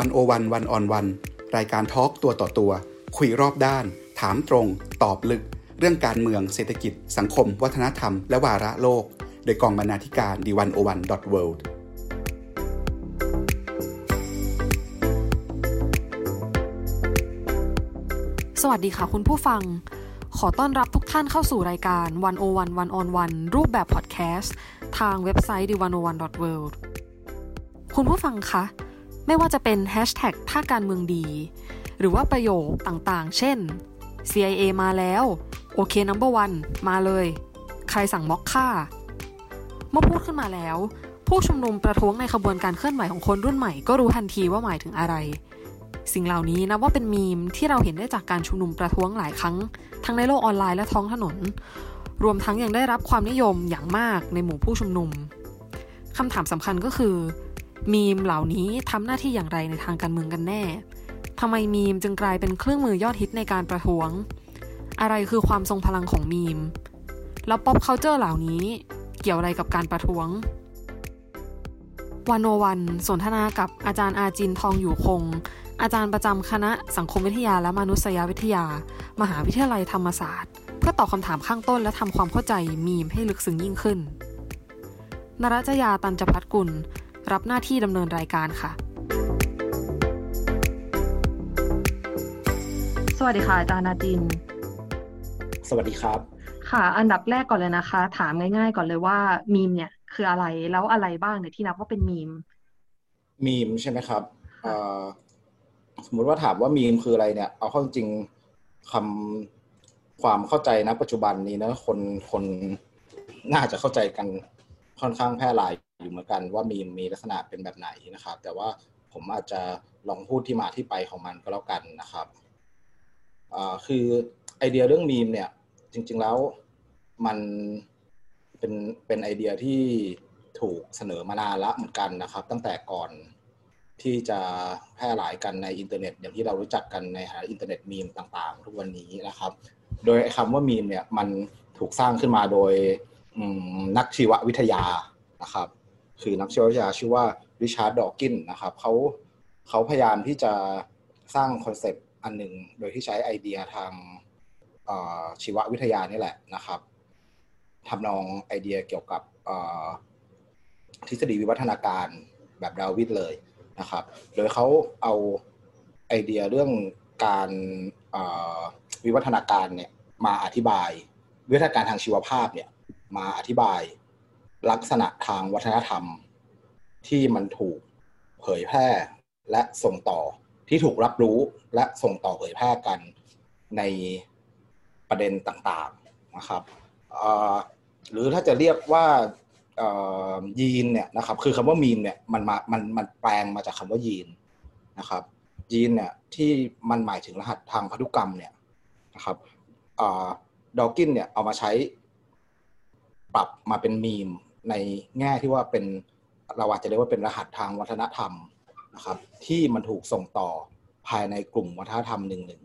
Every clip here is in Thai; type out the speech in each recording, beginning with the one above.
วันโอวันวันออนวันรายการทอล์กตัวต่อตัว คุยรอบด้าน ถามตรง ตอบลึก เรื่องการเมืองเศรษฐกิจ สังคม วัฒนธรรม และวาระโลก โดยกองบรรณาธิการดีวันโอวันดอทเวิลด์สวัสดีค่ะคุณผู้ฟัง ขอต้อนรับทุกท่านเข้าสู่รายการ101 1 on 1รูปแบบพอดแคสต์ทางเว็บไซต์ d 1 0 1 world คุณผู้ฟังคะ ไม่ว่าจะเป็นแฮชแท็กถ้าการเมืองดี หรือว่าประโยคต่างๆ เช่น CIA มาแล้วโอเค number one มาเลย ใครสั่งม็อกค่า เมื่อพูดขึ้นมาแล้ว ผู้ชุมนุมประท้วงในขบวนการเคลื่อนไหวของคนรุ่นใหม่ก็รู้ทันทีว่าหมายถึงอะไร สิ่งเหล่านี้นับว่าเป็นมีมที่เราเห็นได้จากการชุมนุมประท้วงหลายครั้ง ทั้งในโลกออนไลน์และท้องถนน รวมทั้งยังได้รับความนิยมอย่างมากในหมู่ผู้ชุมนุมคำถามสำคัญก็คือ มีมเหล่านี้ทำหน้าที่อย่างไรในทางการเมืองกันแน่ทำไมมีมจึงกลายเป็นเครื่องมือยอดฮิตในการประท้วง อะไรคือความทรงพลังของมีม แล้ว pop culture เหล่านี้ เกี่ยวอะไรกับการประท้วง วันโอวันสนทนากับอาจารย์อาจินต์ ทองอยู่คง อาจารย์ประจำคณะสังคมวิทยาและมนุษยวิทยา มหาวิทยาลัยธรรมศาสตร์ เพื่อตอบคำถามข้างต้นและทำความเข้าใจมีมให้ลึกซึ้งยิ่งขึ้นนรัจยาตันจพัฒกุล รับหน้าที่ดำเนินรายการค่ะ สวัสดีค่ะอาจารย์อาจิน สวัสดีครับ ค่ะ อันดับแรกก่อนเลยนะคะ ถามง่าย ๆ ก่อนเลยว่ามีมเนี่ย คืออะไรแล้วอะไรบ้างเนี่ยที่นับว่าเป็นมีม มีมใช่ไหมครับสมมุติว่าถามว่ามีมคืออะไรเนี่ย เอาเข้าจริงคำความเข้าใจณปัจจุบันนี้นะคนคนน่าจะเข้าใจกัน ค่อนข้างแพร่หลายอยู่เหมือนกันว่ามีมีลักษณะเป็นแบบไหนนะครับ แต่ว่าผมอาจจะลองพูดที่มาที่ไปของมันก็แล้วกันนะครับคือไอเดียเรื่องมีมเนี่ยจริง ๆแล้วมันเป็นเป็นไอเดียที่ถูกเสนอมานานละเหมือนกันนะครับ ตั้งแต่ก่อนที่จะแพร่หลายกันในอินเทอร์เน็ต อย่างที่เรารู้จักกันในนามอินเทอร์เน็ตมีมต่าง ๆ ทุกวันนี้นะครับ โดยคำว่ามีมเนี่ยมันถูกสร้างขึ้นมาโดย นักชีววิทยานะครับ คือนักชีววิทยาชื่อว่าริชาร์ดดอว์กินส์นะครับเขาเขาพยายามที่จะสร้าง concept อันหนึ่งโดยที่ใช้ไอเดียทางชีววิทยานี่แหละนะครับทำนองไอเดียเกี่ยวกับทฤษฎีวิวัฒนาการแบบดาวิดเลยนะครับ โดยเขาเอาไอเดียเรื่องการวิวัฒนาการเนี่ยมาอธิบายวิวัฒนาการทางชีวภาพเนี่ย มาอธิบายลักษณะทางวัฒนธรรม ที่มันถูกเผยแพร่และส่งต่อที่ถูกรับรู้และส่งต่อเผยแพร่กันในประเด็นต่างๆนะครับหรือถ้าจะเรียกว่ายีนเนี่ยนะครับคือคำว่ามีนเนี่ยมันมามันมันแปลงมาจากคำว่ายีนนะครับยีนเนี่ยที่มันหมายถึงรหัสทางพันธุกรรมเนี่ยนะครับดอกินเนี่ยเอามาใช้ ปรับมาเป็นมีมในแง่ที่ว่าเป็นเราอาจจะเรียกว่าเป็นรหัสทางวัฒนธรรมนะครับที่มันถูกส่งต่อภายในกลุ่มวัฒนธรรมหนึ่งหนึ่ง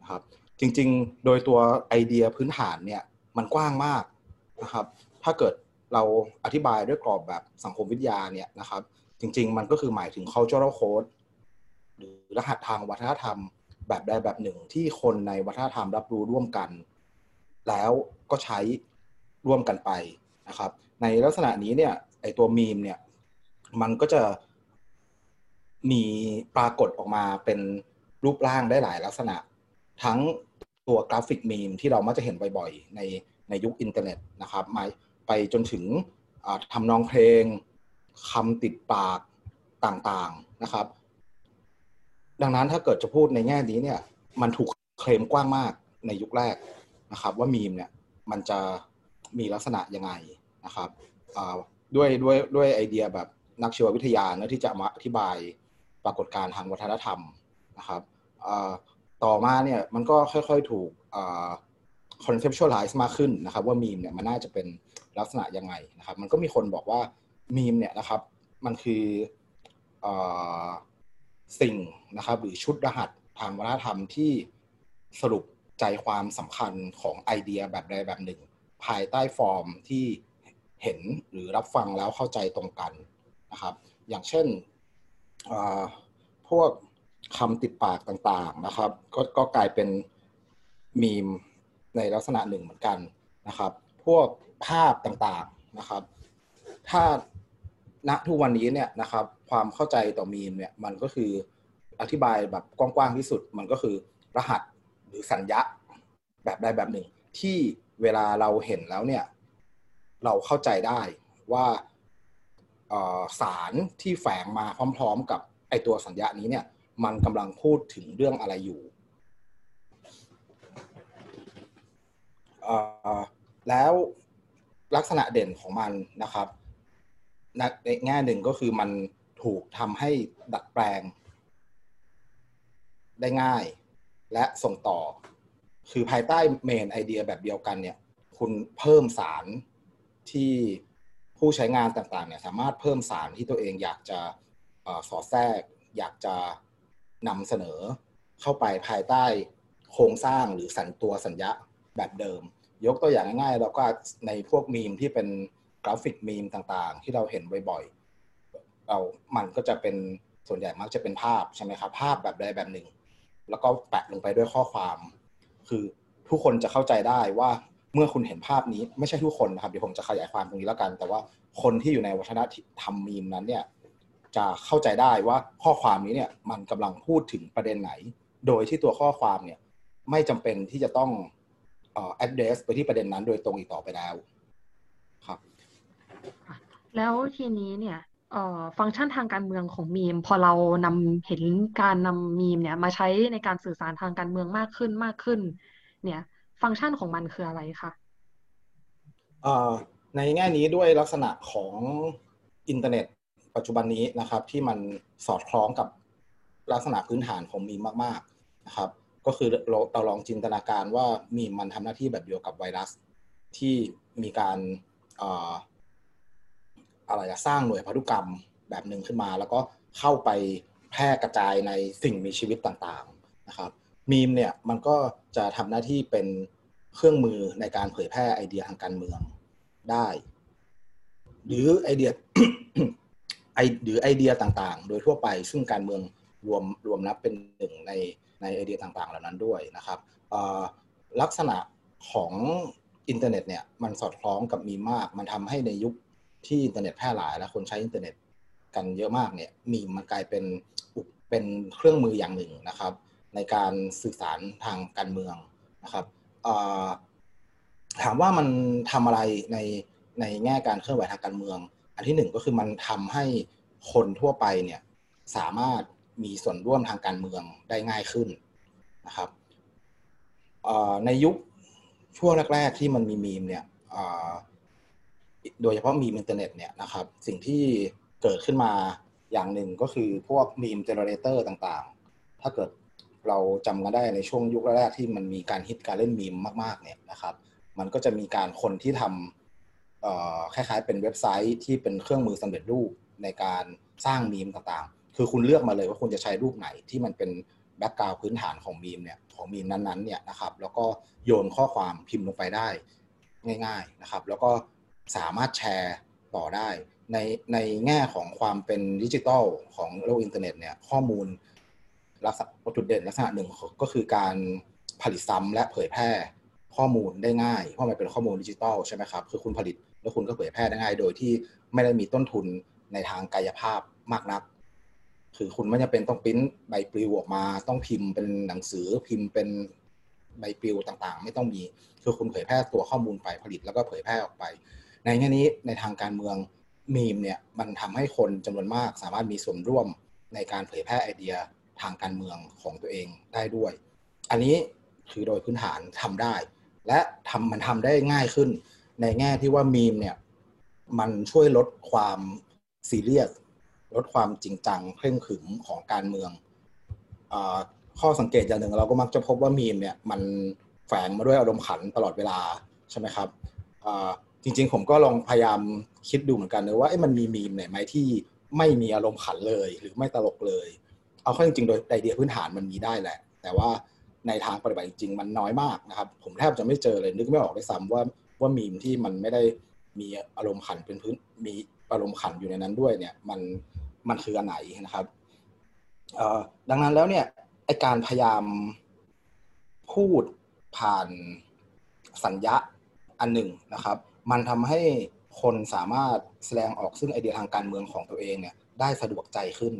นะครับจริงๆ โดยตัวไอเดียพื้นฐานเนี่ยมันกว้างมากนะครับถ้าเกิดเราอธิบายด้วยกรอบแบบสังคมวิทยาเนี่ยนะครับจริง ๆ มันก็คือหมายถึง cultural code หรือรหัสทางวัฒนธรรมแบบใดแบบหนึ่งที่คนในวัฒนธรรมรับรู้ร่วมกัน แล้วก็ใช้ ร่วมกันไปนะครับ ในลักษณะนี้เนี่ยไอตัวมีมเนี่ยมันก็จะมีปรากฏออกมาเป็นรูปร่างได้หลายลักษณะ ทั้งตัวกราฟิกมีมที่เรามักจะเห็นบ่อยๆในในยุคอินเทอร์เน็ตนะครับมาไปจนถึงทำนองเพลงคำติดปากต่างๆนะครับ ดังนั้นถ้าเกิดจะพูดในแง่นี้เนี่ยมันถูกเคลมกว้างมากในยุคแรกนะครับ ว่ามีมเนี่ยมันจะ มีลักษณะยังไงนะครับด้วยด้วยด้วยไอเดียแบบนักชีววิทยาเนะที่จะมาอธิบายปรากฏการณ์ทางวัฒนธรรมนะครับต่อมาเนี่ยมันก็ค่อยๆถูก conceptualize มากขึ้นนะครับ ว่ามีมเนี่ยมันน่าจะเป็นลักษณะยังไงนะครับ มันก็มีคนบอกว่ามีมเนี่ยนะครับ มันคืออสิ่งนะครับ หรือชุดรหัสทางวัฒนธรรมที่สรุปใจความสำคัญของไอเดียแบบใดแบบหนึ่ง ภายใต้ฟอร์มที่เห็นหรือรับฟังแล้วเข้าใจตรงกันนะครับ อย่างเช่นพวกคำติดปากต่างๆนะครับก็ก็กลายเป็นมีมในลักษณะหนึ่งเหมือนกันนะครับ พวกภาพต่างๆนะครับ ถ้าณทุกวันนี้เนี่ยนะครับความเข้าใจต่อมีมเนี่ยมันก็คืออธิบายแบบกว้างๆที่สุด มันก็คือรหัสหรือสัญญาแบบใดแบบหนึ่ง ที่ เวลาเราเห็นแล้วเนี่ย เราเข้าใจได้ว่าสารที่แฝงมาพร้อม ๆ กับไอตัวสัญญานี้เนี่ย มันกำลังพูดถึงเรื่องอะไรอยู่ แล้วลักษณะเด่นของมันนะครับ ในแง่หนึ่งก็คือมันถูกทำให้ดัดแปลงได้ง่าย และส่งต่อ คือภายใต้เมนไอเดียแบบเดียวกันเนี่ยคุณเพิ่มสารที่ผู้ใช้งานต่างๆเนี่ยสามารถเพิ่มสารที่ตัวเองอยากจะสอดแทรก อยากจะนำเสนอเข้าไปภายใต้โครงสร้างหรือสันตัวสัญญาแบบเดิม ยกตัวอย่างง่ายๆเราก็ในพวกมีมที่เป็นกราฟิกมีมต่างๆ ที่เราเห็นบ่อยๆเรามันก็จะเป็นส่วนใหญ่มักจะเป็นภาพใช่ไหมครับภาพแบบใดแบบหนึ่ง แล้วก็แปะลงไปด้วยข้อความ คือทุกคนจะเข้าใจได้ว่าเมื่อคุณเห็นภาพนี้ไม่ใช่ทุกคนนะครับเดี๋ยวผมจะขยายความตรงนี้แล้วกัน แต่ว่าคนที่อยู่ในวัฒนธรรมมีมนั้นเนี่ยจะเข้าใจได้ว่าข้อความนี้เนี่ยมันกำลังพูดถึงประเด็นไหน โดยที่ตัวข้อความเนี่ยไม่จำเป็นที่จะต้องเอ่อ address ไปที่ประเด็นนั้นโดยตรงอีกต่อไปแล้ว ครับ แล้วทีนี้เนี่ย ฟังก์ชันทางการเมืองของมีม พอเรานำเห็นการนำมีมเนี่ยมาใช้ในการสื่อสารทางการเมืองมากขึ้นมากขึ้น เนี่ย ฟังก์ชันของมันคืออะไรคะในแง่นี้ด้วยลักษณะของอินเทอร์เน็ต ปัจจุบันนี้นะครับ ที่มันสอดคล้องกับลักษณะพื้นฐานของมีมมาก ๆนะครับ ก็คือเราเราลองจินตนาการว่ามีมันทำหน้าที่แบบเดียวกับไวรัส ที่มีการ อะไรจะสร้างหน่วยพันธุกรรมแบบหนึ่งขึ้นมา แล้วก็เข้าไปแพร่กระจายในสิ่งมีชีวิตต่างๆนะครับมีมเนี่ยมันก็จะทำหน้าที่เป็นเครื่องมือในการเผยแพร่ไอเดียทางการเมืองได้ หรือไอเดียไอหรือไอเดียต่างๆ โดยทั่วไปซึ่งการเมืองรวมรวมนับเป็นหนึ่งในในไอเดียต่างๆ เหล่านั้นด้วยนะครับลักษณะของอินเทอร์เน็ตเนี่ยมันสอดคล้องกับมีมมาก มันทำให้ในยุค ที่อินเทอร์เน็ตแพร่หลาย และคนใช้อินเทอร์เน็ตกันเยอะมากเนี่ยมีมมันกลายเป็นเป็นเครื่องมืออย่างหนึ่งนะครับ ในการสื่อสารทางการเมืองนะครับถามว่ามันทำอะไรในในแง่การเคลื่อนไหวทางการเมือง อันที่หนึ่งก็คือมันทำให้คนทั่วไปเนี่ยสามารถมีส่วนร่วมทางการเมืองได้ง่ายขึ้นนะครับในยุคช่วงแรก ๆ ที่มันมีมีมเนี่ย โดยเฉพาะมีมอินเทอร์เน็ตเนี่ยนะครับสิ่งที่เกิดขึ้นมาอย่างหนึ่งก็คือพวก meme generator ต่างๆ ถ้าเกิดเราจำกันได้ในช่วงยุคแรกๆที่มันมีการฮิตการเล่นมีมมากๆเนี่ยนะครับมันก็จะมีการคนที่ทำคล้ายๆเป็นเว็บไซต์ที่เป็นเครื่องมือสำเร็จรูปในการสร้างมีมต่างๆ คือคุณเลือกมาเลยว่าคุณจะใช้รูปไหนที่มันเป็น background พื้นฐานของมีมเนี่ยของมีมนั้นๆเนี่ยนะครับแล้วก็โยนข้อความพิมพ์ลงไปได้ง่าย ๆนะครับ แล้วก็ สามารถแชร์ต่อได้ ในในแง่ของความเป็นดิจิทัลของโลกอินเทอร์เน็ตเนี่ยข้อมูลลักษณะจุดเด่นลักษณะหนึ่งก็คือการผลิตซ้ำและเผยแพร่ข้อมูลได้ง่าย เพราะมันเป็นข้อมูลดิจิทัลใช่ไหมครับ คือคุณผลิตแล้วคุณก็เผยแพร่ได้ง่าย โดยที่ไม่ได้มีต้นทุนในทางกายภาพมากนัก คือคุณไม่จำเป็นต้องปิ้นใบปลิวออกมา ต้องพิมพ์เป็นหนังสือพิมพ์เป็นใบปลิวต่างๆ ไม่ต้องมี คือคุณเผยแพร่ตัวข้อมูลไปผลิตแล้วก็เผยแพร่ออกไป ในแง่นี้ในทางการเมืองมีมเนี่ยมันทำให้คนจำนวนมากสามารถมีส่วนร่วมในการเผยแพร่ไอเดียทางการเมืองของตัวเองได้ด้วย อันนี้คือโดยพื้นฐานทำได้ และทำมันทำได้ง่ายขึ้น ในแง่ที่ว่ามีมเนี่ยมันช่วยลดความซีเรียสลดความจริงจังเคร่งขรึมของการเมืองอข้อสังเกตอย่างหนึ่งเราก็มักจะพบว่ามีมเนี่ยมันแฝงมาด้วยอารมณ์ขันตลอดเวลาใช่ไหมครับ จริง ๆ ผมก็ลองพยายามคิดดูเหมือนกันนะว่ามันมีมีมไหนไหมที่ไม่มีอารมณ์ขันเลย หรือไม่ตลกเลย เอาเข้าจริงๆ โดยไอเดียพื้นฐานมันมีได้แหละ แต่ว่าในทางปฏิบัติจริงๆมันน้อยมากนะครับ ผมแทบจะไม่เจอเลยนึกไม่ออกเลยซ้ำว่าว่ามีมที่มันไม่ได้มีอารมณ์ขันเป็นพื้นมีอารมณ์ขันอยู่ในนั้นด้วยเนี่ยมันมันคืออันไหนนะครับดังนั้นแล้วเนี่ยไอการพยายามพูดผ่านสัญญาอันหนึ่งนะครับ มันทำให้คนสามารถแสดงออกซึ่งไอเดียทางการเมืองของตัวเองเนี่ยได้สะดวกใจขึ้น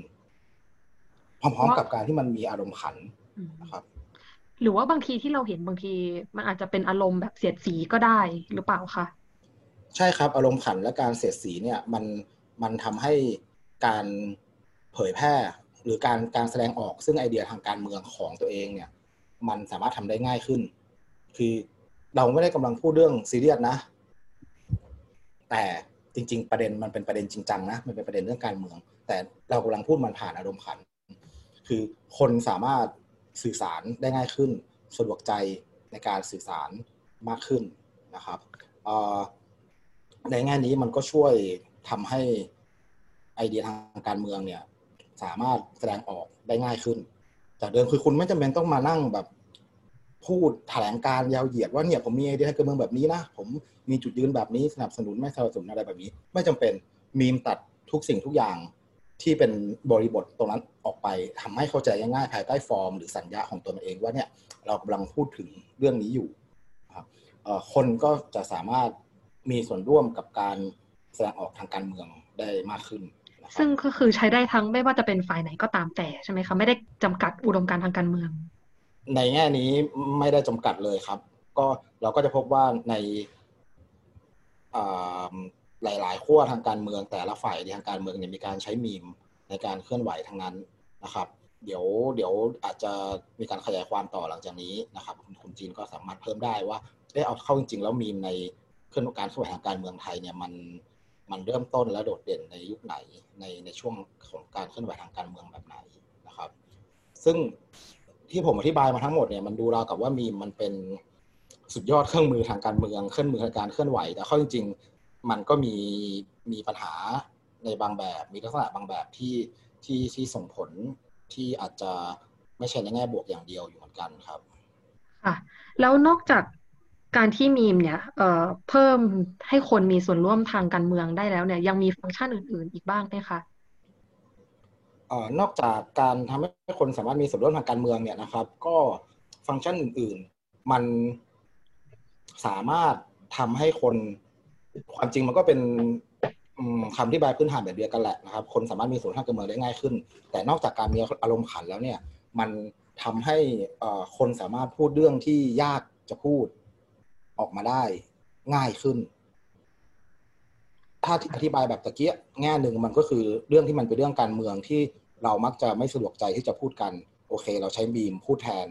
พร้อมๆกับการที่มันมีอารมณ์ขันนะครับ หรือว่าบางทีที่เราเห็นบางที มันอาจจะเป็นอารมณ์แบบเสียดสีก็ได้หรือเปล่าคะใช่ครับอารมณ์ขันและการเสียดสีเนี่ย มันมันทำให้การเผยแพร่ หรือการการแสดงออกซึ่งไอเดียทางการเมืองของตัวเองเนี่ย มันสามารถทำได้ง่ายขึ้น คือเราไม่ได้กำลังพูดเรื่องซีเรียสนะ แต่จริง ๆ ประเด็นมันเป็นประเด็นจริงจังนะมันเป็นประเด็นเรื่องการเมือง แต่เรากำลังพูดมันผ่านอารมณ์ขัน คือคนสามารถสื่อสารได้ง่ายขึ้น สะดวกใจในการสื่อสารมากขึ้นนะครับในแง่นี้มันก็ช่วยทำให้ไอเดียทางการเมืองเนี่ยสามารถแสดงออกได้ง่ายขึ้นจากเดิมคือคุณไม่จำเป็นต้องมานั่งแบบ พูดแถลงการยาวเหยียดว่าเนี่ยผมมีไอเดียทางการเมืองแบบนี้นะ ผมมีจุดยืนแบบนี้สนับสนุนไม่สนับสนุนอะไรแบบนี้ ไม่จำเป็นมีมตัดทุกสิ่งทุกอย่างที่เป็นบริบทตรงนั้นออกไปทำให้เข้าใจง่ายๆภายใต้ฟอร์ม หรือสัญญาของตนเองว่าเนี่ยเรากำลังพูดถึงเรื่องนี้อยู่ครับคนก็จะสามารถมีส่วนร่วมกับการแสดงออกทางการเมืองได้มากขึ้น ซึ่งก็คือใช้ได้ทั้งไม่ว่าจะเป็นฝ่ายไหนก็ตามแต่ใช่ไหมคะไม่ได้จำกัดอุดมการทางการเมือง ในแง่นี้ไม่ได้จำกัดเลยครับ ก็เราก็จะพบว่าในหลายๆขั้วทางการเมืองแต่ละฝ่ายทางการเมืองเนี่ยมีการใช้มีมในการเคลื่อนไหวทั้งนั้นนะครับ เดี๋ยวเดี๋ยวอาจจะมีการขยายความต่อหลังจากนี้นะครับคุณจีนก็สามารถเพิ่มได้ว่าได้เอาเข้าจริง ๆ แล้วมีมในเคลื่อนการเคลื่อนไหวทางการเมืองไทยเนี่ยมันมันเริ่มต้นและโดดเด่นในยุคไหนในในช่วงของการเคลื่อนไหวทางการเมืองแบบไหนนะครับ ซึ่ง ที่ผมอธิบายมาทั้งหมดเนี่ยมันดูราวกับว่ามีมันเป็นสุดยอดเครื่องมือทางการเมืองเครื่องมือทางการเคลื่อนไหว แต่ข้อจริง ๆ มันก็มีมีปัญหาในบางแบบ มีลักษณะบางแบบที่ที่ที่ส่งผลที่อาจจะไม่ใช่ในแง่บวกอย่างเดียวอยู่เหมือนกันครับค่ะแล้วนอกจากการที่มีมเนี่ยเเพิ่มให้คนมีส่วนร่วมทางการเมืองได้แล้วเนี่ย ยังมีฟังก์ชันอื่น ๆ อีกบ้างไหมคะ นอกจากการทำให้คนสามารถมีส่วนร่วมทางการเมืองเนี่ยนะครับ ก็ฟังก์ชันอื่น ๆ มันสามารถทำให้คนความจริงมันก็เป็นคำที่บายพื้นฐานแบบเดียวกันแหละนะครับ คนสามารถมีส่วนทางการเมืองได้ง่ายขึ้น แต่นอกจากการมีอารมณ์ขันแล้วเนี่ย มันทำให้คนสามารถพูดเรื่องที่ยากจะพูดออกมาได้ง่ายขึ้น ถ้าอธิบายแบบตะเกียแง่หนึ่งมันก็คือเรื่องที่มันเป็นเรื่องการเมืองที่เรามักจะไม่สะดวกใจที่จะพูดกัน โอเค เราใช้มีมพูดแทน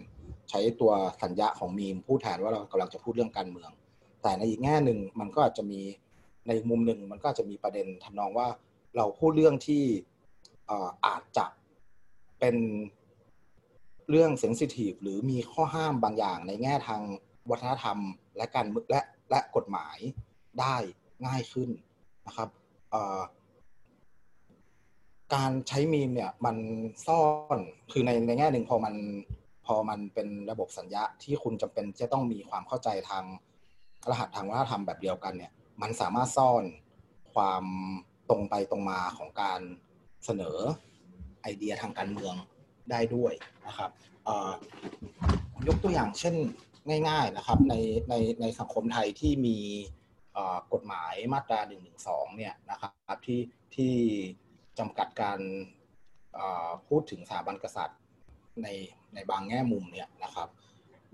ใช้ตัวสัญญาของมีมพูดแทนว่าเรากำลังจะพูดเรื่องการเมือง แต่ในอีกแง่หนึ่งมันก็อาจจะมีในมุมหนึ่งมันก็จะมีประเด็นทำนองว่าเราพูดเรื่องที่อาจจะเป็นเรื่องเซนซิทีฟหรือมีข้อห้ามบางอย่างในแง่ทางวัฒนธรรม และการและและกฎหมายได้ง่ายขึ้น นะครับการใช้มีมเนี่ยมันซ่อนคือในในแง่หนึ่งพอมันพอมันเป็นระบบสัญญาที่คุณจำเป็นจะต้องมีความเข้าใจทางรหัสทางวัฒนธรรมแบบเดียวกันเนี่ย มันสามารถซ่อนความตรงไปตรงมาของการเสนอไอเดียทางการเมืองได้ด้วยนะครับยกตัวอย่างเช่นง่าย ๆนะครับ ในในในสังคมไทยที่มี กฎหมายมาตรา1นึเนี่ยนะครับที่ที่จำกัดการพูดถึงสถาบันกษัตริย์ในในบางแง่มุมเนี่ยนะครับ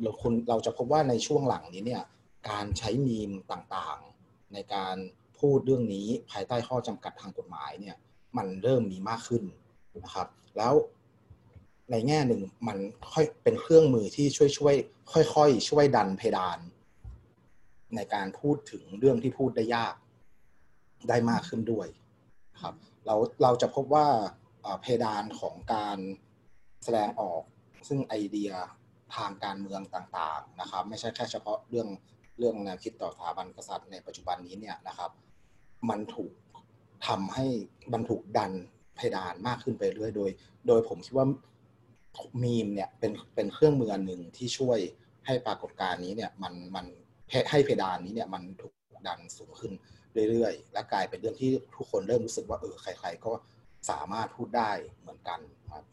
เราคุณเราจะพบว่าในช่วงหลังนี้เนี่ยการใช้มีมต่างๆ ในการพูดเรื่องนี้ภายใต้ข้อจำกัดทางกฎหมายเนี่ยมันเริ่มมีมากขึ้นนะครับ แล้วในแง่หนึ่งมันค่อยเป็นเครื่องมือที่ช่วยช่วยค่อยๆ ช่วยดันเพดาน ในการพูดถึงเรื่องที่พูดได้ยากได้มากขึ้นด้วยครับ เราเราจะพบว่าเพดานของการแสดงออก ซึ่งไอเดียทางการเมืองต่างๆนะครับ ไม่ใช่แค่เฉพาะเรื่องเรื่องแนวคิดต่อสถาบันกษัตริย์ในปัจจุบันนี้เนี่ยนะครับ มันถูกทำให้มันถูกดันเพดานมากขึ้นไปเรื่อยโดย โดยผมคิดว่ามีมเนี่ยเป็นเป็นเครื่องมือหนึ่งที่ช่วยให้ปรากฏการณ์นี้เนี่ยมันมัน ให้เพดานนี้เนี่ยมันถูกดันสูงขึ้นเรื่อยๆ และกลายเป็นเรื่องที่ทุกคนเริ่มรู้สึกว่าเออใคร ๆ ก็สามารถพูดได้เหมือนกันครับ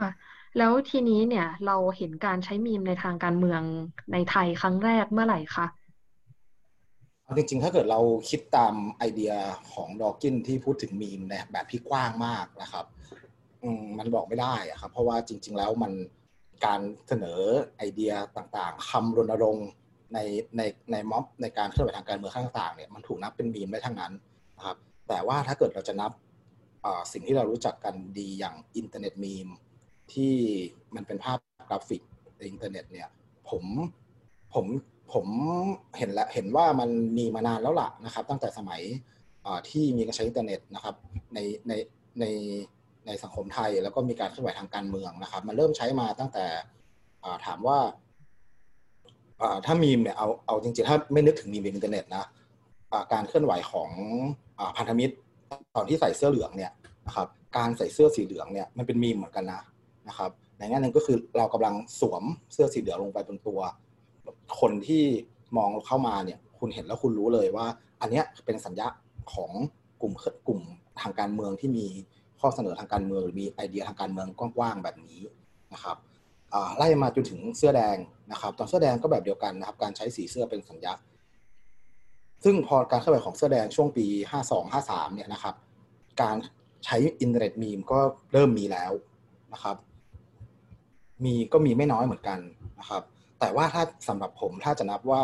ค่ะแล้วทีนี้เนี่ยเราเห็นการใช้มีมในทางการเมืองในไทยครั้งแรกเมื่อไหร่คะจริงๆ ถ้าเกิดเราคิดตามไอเดียของดอกินที่พูดถึงมีมในแบบที่กว้างมากนะครับมันบอกไม่ได้อะครับเพราะว่าจริง ๆ แล้วมันการเสนอไอเดียต่างๆคำรณรงค์ ในในในม็อบในการเคลื่อนไหวทางการเมืองข้างต่างเนี่ยมันถูกนับเป็นมีมได้ทั้งนั้นนะครับแต่ว่าถ้าเกิดเราจะนับสิ่งที่เรารู้จักกันดีอย่างอินเทอร์เน็ตมีมที่มันเป็นภาพกราฟิกในอินเทอร์เน็ตเนี่ยผมผมผมเห็นแล้วเห็นว่ามันมีมานานแล้วล่ะนะครับ ตั้งแต่สมัยที่มีการใช้อินเทอร์เน็ตนะครับในในในในสังคมไทยแล้วก็มีการเคลื่อนไหวทางการเมืองนะครับ มันเริ่มใช้มาตั้งแต่ถามว่า ถ้ามีมเนี่ยเอาเอาจริงๆ ถ้าไม่นึกถึงมีมในอินเทอร์เน็ตนะการเคลื่อนไหวของพันธมิตรตอนที่ใส่เสื้อเหลืองเนี่ยนะครับการใส่เสื้อสีเหลืองเนี่ยมันเป็นมีมเหมือนกันนะนะครับในแง่หนึ่งก็คือเรากำลังสวมเสื้อสีเหลืองลงไปบนตัว คนที่มองเข้ามาเนี่ยคุณเห็นแล้วคุณรู้เลยว่า อันเนี้ยเป็นสัญญาของกลุ่มกลุ่มทางการเมืองที่มีข้อเสนอทางการเมืองหรือมีไอเดียทางการเมืองกว้างๆแบบนี้นะครับ ไล่มาจนถึงเสื้อแดงนะครับ ตอนเสื้อแดงก็แบบเดียวกันนะครับ การใช้สีเสื้อเป็นสัญญาซึ่งพอการเคลื่อนไหวของเสื้อแดงช่วงปี 52 53 เนี่ยนะครับ การใช้อินเทอร์เน็ตมีมก็เริ่มมีแล้วนะครับ มีก็มีไม่น้อยเหมือนกันนะครับ แต่ว่าถ้าสำหรับผมถ้าจะนับว่า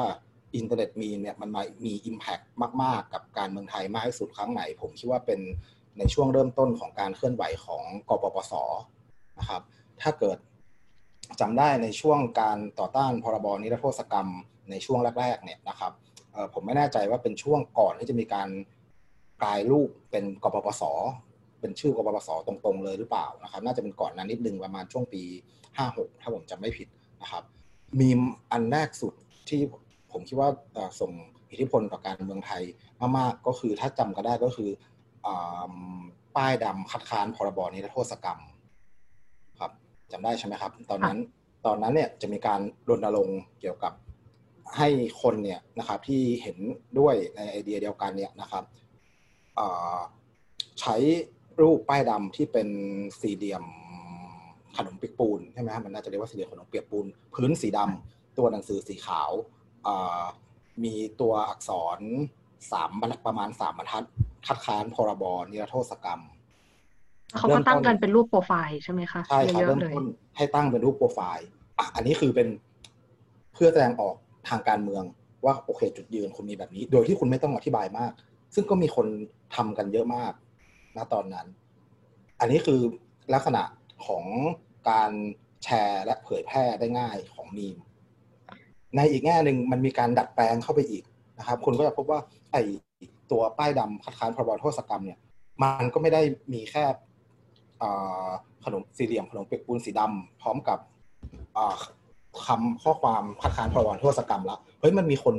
อินเทอร์เน็ตมีเนี่ยมันมามี Impact มาก ๆ กับการเมืองไทยมากที่สุดครั้งไหน ผมคิดว่าเป็นในช่วงเริ่มต้นของการเคลื่อนไหวของกปปสนะครับ ถ้าเกิด จำได้ในช่วงการต่อต้านพรบนิรโทษกรรมในช่วงแรกๆเนี่ยนะครับผมไม่แน่ใจว่าเป็นช่วงก่อนที่จะมีการกลายรูปเป็นกปปสเป็นชื่อกปปสตรงๆเลยหรือเปล่านะครับ น่าจะเป็นก่อนนั้นนิดนึงประมาณช่วงปี 56 ถ้าผมจำไม่ผิดนะครับ มีอันแรกสุดที่ผมคิดว่าส่งอิทธิพลต่อการเมืองไทยมากๆก็คือถ้าจำกันได้ก็คือป้ายดำคัดค้านพรบนิรโทษกรรม จำได้ใช่ไหมครับ ตอนนั้นตอนนั้นเนี่ยจะมีการรณรงค์เกี่ยวกับให้คนเนี่ยนะครับที่เห็นด้วยในไอเดียเดียวกันเนี่ยนะครับใช้รูปป้ายดำที่เป็นสี่เหลี่ยมขนมเปียกปูนใช่ไหมมันน่าจะเรียกว่าสี่เหลี่ยมขนมเปียกปูน พื้นสีดำตัวหนังสือสีขาวมีตัวอักษรสามประมาณสามบรรทัดคัดค้านพรบนิรโทษกรรม เขาก็ตั้งกันเป็นรูปโปรไฟล์ใช่ไหมคะใช่ครับเริ่มต้นให้ตั้งเป็นรูปโปรไฟล์อันนี้คือเป็นเพื่อแสดงออกทางการเมืองว่าโอเค จุดยืนคุณมีแบบนี้ โดยที่คุณไม่ต้องอธิบายมาก ซึ่งก็มีคนทำกันเยอะมากณตอนนั้น อันนี้คือลักษณะของการแชร์และเผยแพร่ได้ง่ายของมีม ในอีกแง่หนึ่งมันมีการดัดแปลงเข้าไปอีกนะครับ คุณก็จะพบว่าไอ้ตัวป้ายดำคัดค้านพรบโทษกรรมเนี่ย มันก็ไม่ได้มีแค่ ขนมสี่เหลี่ยมขนมเปียกปูนสีดำพร้อมกับคำข้อความคัดค้านพรบโทษกรรมแล้วเฮ้ยมันมีคน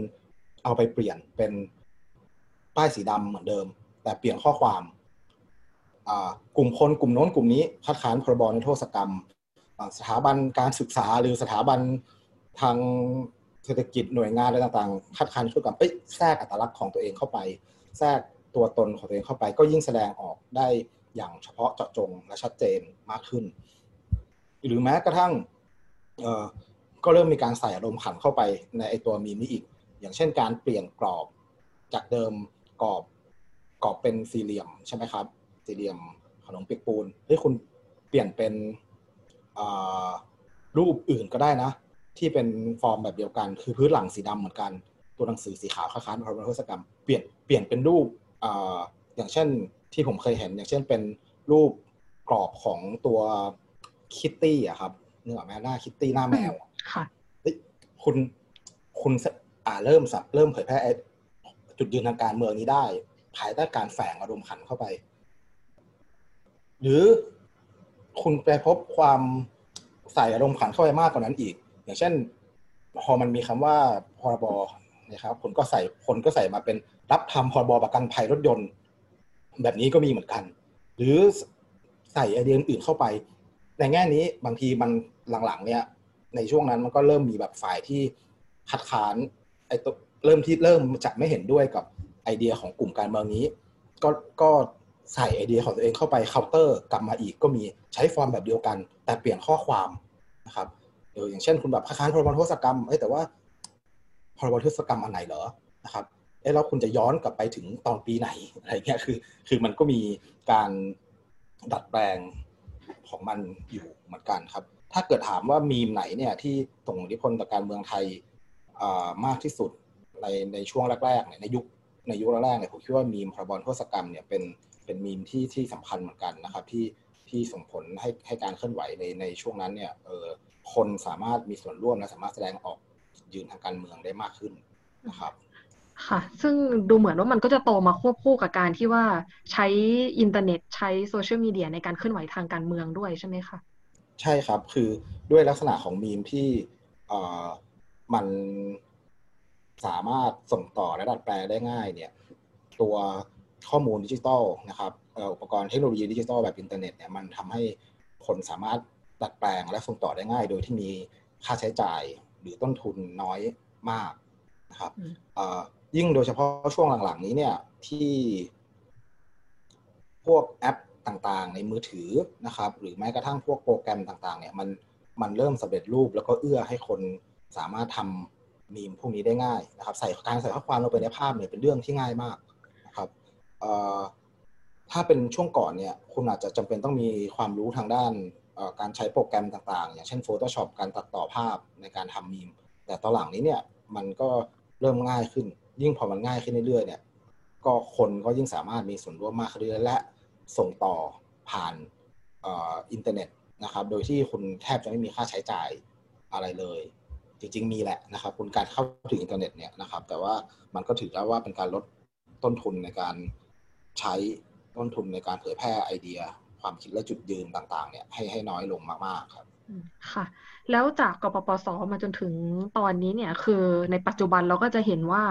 เอาไปเปลี่ยนเป็นป้ายสีดำเหมือนเดิม แต่เปลี่ยนข้อความกลุ่มคนกลุ่มโน้นกลุ่มนี้คัดค้านพรบโทษกรรมสถาบันการศึกษาหรือสถาบันทางเศรษฐกิจหน่วยงานอะไรต่างๆคัดค้านพรกรรมเอ้ยแทรกอัตลักษณ์ของตัวเองเข้าไป แทรกตัวตนของตัวเองเข้าไป ก็ยิ่งแสดงออกได้ อย่างเฉพาะเจาะจงและชัดเจนมากขึ้น หรือแม้กระทั่งก็เริ่มมีการใส่อารมณ์ขันเข้าไปในไอตัวมีมนี้อีก อย่างเช่นการเปลี่ยนกรอบจากเดิมกรอบกรอบเป็นสี่เหลี่ยมใช่ไหมครับ สี่เหลี่ยมขนมเปียกปูนเฮ้ยคุณเปลี่ยนเป็นรูปอื่นก็ได้นะ ที่เป็นฟอร์มแบบเดียวกัน คือพื้นหลังสีดำเหมือนกัน ตัวหนังสือสีขาวคล้ายๆพระบรมโทษกรรมเปลี่ยนเปลี่ยนเป็นรูปอย่างเช่น ที่ผมเคยเห็น อย่างเช่นเป็นรูปกรอบของตัวคิตตี้อะครับนึกออกไหมหน้าคิตตี้หน้าแมวค่ะคุณคุณอ่าเริ่มสัเริ่มเผยแพร่จุดยืนทางการเมืองนี้ได้ ภายใต้การแฝงอารมณ์ขันเข้าไป หรือคุณไปพบความใส่อารมณ์ขันเข้าไปมากกว่านั้นอีก อย่างเช่น พอมันมีคำว่าพรบนะครับคนก็ใส่คนก็ใส่มาเป็นรับทำพรบประกันภัยรถยนต์ แบบนี้ก็มีเหมือนกัน หรือใส่ไอเดียอื่นเข้าไป ในแง่นี้บางทีมันหลังๆ เนี่ย ในช่วงนั้นมันก็เริ่มมีแบบฝ่ายที่คัดค้านไอ้ตัวเริ่มที่เริ่มจะไม่เห็นด้วยกับไอเดียของกลุ่มการเมืองนี้ ก็ก็ใส่ไอเดียของตัวเองเข้าไปเคาน์เตอร์กลับมาอีกก็มีใช้ฟอร์มแบบเดียวกัน แต่เปลี่ยนข้อความนะครับอย่างเช่นคุณแบบค้านพรบนิรโทษกรรมเอ้แต่ว่าพรบนิรโทษกรรมอันไหนเหรอนะครับ เอ้แล้วคุณจะย้อนกลับไปถึงตอนปีไหนอะไรเงี้ยคือคือมันก็มีการดัดแปลงของมันอยู่เหมือนกันครับ ถ้าเกิดถามว่ามีมไหนเนี่ยที่ส่งอิทธิพลต่อการเมืองไทยมากที่สุดในในช่วงแรกๆในยุคในยุคแรกๆเนี่ยผมคิดว่ามีมพรบโทษกรรมเนี่ยเป็นเป็นมีมที่ที่สำคัญเหมือนกันนะครับที่ที่ส่งผลให้ให้การเคลื่อนไหวในในช่วงนั้นเนี่ยเออคนสามารถมีส่วนร่วมและสามารถแสดงออกยืนทางการเมืองได้มากขึ้นนะครับ ค่ะ ซึ่งดูเหมือนว่ามันก็จะโตมาควบคู่กับการที่ว่าใช้อินเทอร์เน็ตใช้โซเชียลมีเดียในการเคลื่อนไหวทางการเมืองด้วยใช่ไหมคะใช่ครับคือด้วยลักษณะของมีมที่เอ่อมันสามารถส่งต่อและดัดแปลงได้ง่ายเนี่ย ตัวข้อมูลดิจิทัลนะครับอุปกรณ์เทคโนโลยีดิจิทัลแบบอินเทอร์เน็ตเนี่ยมันทำให้คนสามารถดัดแปลงและส่งต่อได้ง่าย โดยที่มีค่าใช้จ่ายหรือต้นทุนน้อยมากนะครับ ยิ่งโดยเฉพาะช่วงหลังๆนี้เนี่ยที่พวกแอปต่างๆ ในมือถือนะครับ หรือแม้กระทั่งพวกโปรแกรมต่างๆ เนี่ยมันมันเริ่มสำเร็จรูปแล้วก็เอื้อให้คนสามารถทำมีมพวกนี้ได้ง่ายนะครับ ใส่การใส่ข้อความลงไปในภาพเนี่ยเป็นเรื่องที่ง่ายมากนะครับถ้าเป็นช่วงก่อนเนี่ยคุณอาจจะจำเป็นต้องมีความรู้ทางด้านการใช้โปรแกรมต่างๆ อย่างเช่น Photoshop การตัดต่อภาพในการทำมีม แต่ตอนหลังนี้เนี่ยมันก็เริ่มง่ายขึ้น ยิ่งพอมันง่ายขึ้นเรื่อยๆเนี่ย ก็คนก็ยิ่งสามารถมีส่วนร่วมมากขึ้นเรื่อยๆและส่งต่อผ่านอินเทอร์เน็ตนะครับ โดยที่คุณแทบจะไม่มีค่าใช้จ่ายอะไรเลย จริง ๆ มีแหละนะครับ คุณการเข้าถึงอินเทอร์เน็ตเนี่ยนะครับ แต่ว่ามันก็ถือแล้วว่าเป็นการลดต้นทุนในการใช้ต้นทุนในการเผยแพร่ไอเดีย ความคิดและจุดยืนต่างๆ เนี่ยให้ให้น้อยลงมากๆครับค่ะ แล้วจากกปปสมาจนถึงตอนนี้เนี่ย คือในปัจจุบันเราก็จะเห็นว่า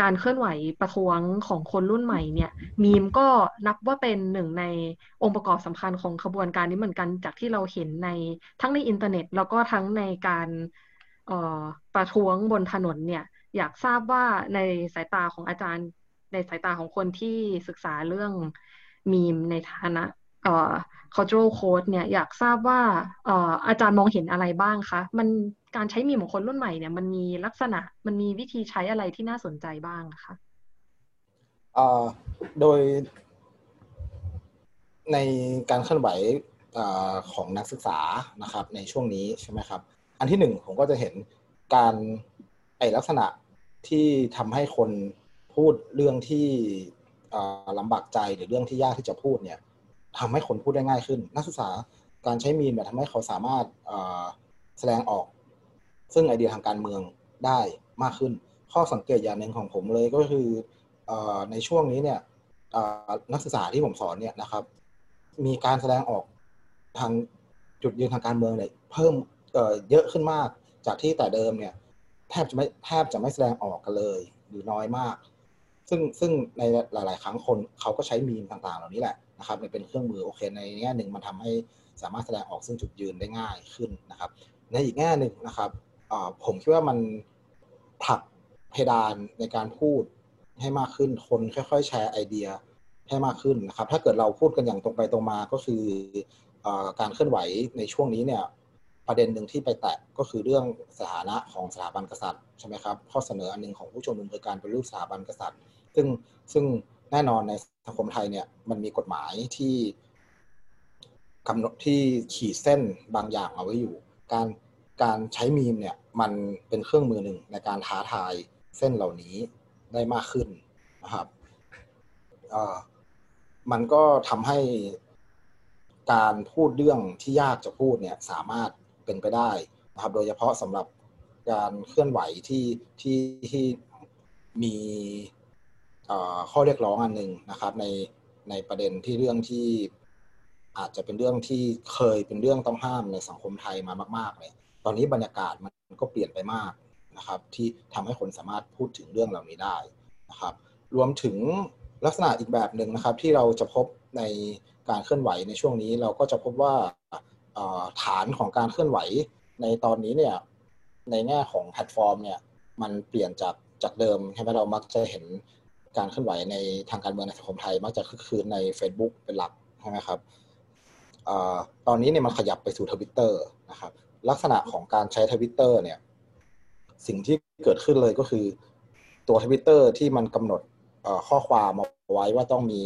การเคลื่อนไหวประท้วงของคนรุ่นใหม่เนี่ยมีมก็นับว่าเป็นหนึ่งในองค์ประกอบสำคัญของขบวนการนี้เหมือนกันจากที่เราเห็นในทั้งในอินเทอร์เน็ต แล้วก็ทั้งในการประท้วงบนถนนเนี่ยอยากทราบว่าในสายตาของอาจารย์ ในสายตาของคนที่ศึกษาเรื่องมีมในฐานะเอ่อ cultural code เนี่ยอยากทราบว่าเอ่ออาจารย์มองเห็นอะไรบ้างคะ มัน การใช้มีมของคนรุ่นใหม่เนี่ยมันมีลักษณะมันมีวิธีใช้อะไรที่น่าสนใจบ้างคะโดย ในการเคลื่อนไหวอของนักศึกษานะครับ ในช่วงนี้ใช่ไหมครับ อันที่หนึ่งผมก็จะเห็นการไอลักษณะที่ทำให้คนพูดเรื่องที่ลำบากใจหรือเรื่องที่ยากที่จะพูดเนี่ยทำให้คนพูดได้ง่ายขึ้น นักศึกษาการใช้มีมเนี่ยทำให้เขาสามารถแสดงออก ซึ่งไอเดียทางการเมืองได้มากขึ้น ข้อสังเกตอย่างหนึ่งของผมเลยก็คือในช่วงนี้เนี่ยนักศึกษาที่ผมสอนเนี่ยนะครับ มีการแสดงออกทางจุดยืนทางการเมืองเนี่ยเพิ่มเยอะขึ้นมาก จากที่แต่เดิมเนี่ยแทบจะไม่แทบจะไม่แสดงออกกันเลย หรือน้อยมาก ซึ่งซึ่งในหลาย ๆ ครั้งคนเขาก็ใช้มีมต่าง ๆ เหล่านี้แหละนะครับเป็นเครื่องมือโอเค ในแง่หนึ่งมันทำให้สามารถแสดงออกซึ่งจุดยืนได้ง่ายขึ้นนะครับ ในอีกแง่หนึ่งนะครับ ผมคิดว่ามันผลักเพดานในการพูดให้มากขึ้นคนค่อย ๆ แชร์ไอเดียให้มากขึ้นนะครับ ถ้าเกิดเราพูดกันอย่างตรงไปตรงมาก็คืออการเคลื่อนไหวในช่วงนี้เนี่ยประเด็นหนึ่งที่ไปแตะก็คือเรื่องสถานะของสถาบันกษัตริย์ใช่ไหมครับข้อเสนออันหนึ่งของผู้ชมนุมคือการเป็นรูปสถาบันกษัตริย์ ซึ่งซึ่งแน่นอนในสังคมไทยเนี่ยมันมีกฎหมายที่กำหนดที่ขีดเส้นบางอย่างเอาไว้อยู่ การ การใช้มีมเนี่ยมันเป็นเครื่องมือหนึ่งในการท้าทายเส้นเหล่านี้ได้มากขึ้นนะครับมันก็ทำให้การพูดเรื่องที่ยากจะพูดเนี่ยสามารถเป็นไปได้นะครับ โดยเฉพาะสำหรับการเคลื่อนไหวที่ที่ที่มีข้อเรียกร้องอันหนึ่งนะครับ ในในประเด็นที่เรื่องที่อาจจะเป็นเรื่องที่เคยเป็นเรื่องต้องห้ามในสังคมไทยมามาก ๆ เลย ตอนนี้บรรยากาศมันก็เปลี่ยนไปมากนะครับ ที่ทำให้คนสามารถพูดถึงเรื่องเหล่านี้ได้นะครับ รวมถึงลักษณะอีกแบบหนึ่งนะครับ ที่เราจะพบในการเคลื่อนไหวในช่วงนี้เราก็จะพบว่าฐานของการเคลื่อนไหวในตอนนี้เนี่ยในแง่ของแพลตฟอร์มเนี่ยมันเปลี่ยนจากจากเดิมใช่ไหมเรามักจะเห็นการเคลื่อนไหวในทางการเมืองในสังคมไทย มักจะคึกคักใน Facebook เป็นหลักใช่ไหมครับตอนนี้เนี่ยมันขยับไปสู่ทวิตเตอร์นะครับ ลักษณะของการใช้ทวิตเตอร์เนี่ย สิ่งที่เกิดขึ้นเลยก็คือ ตัวทวิตเตอร์ที่มันกำหนดข้อความเอาไว้ว่าต้องมี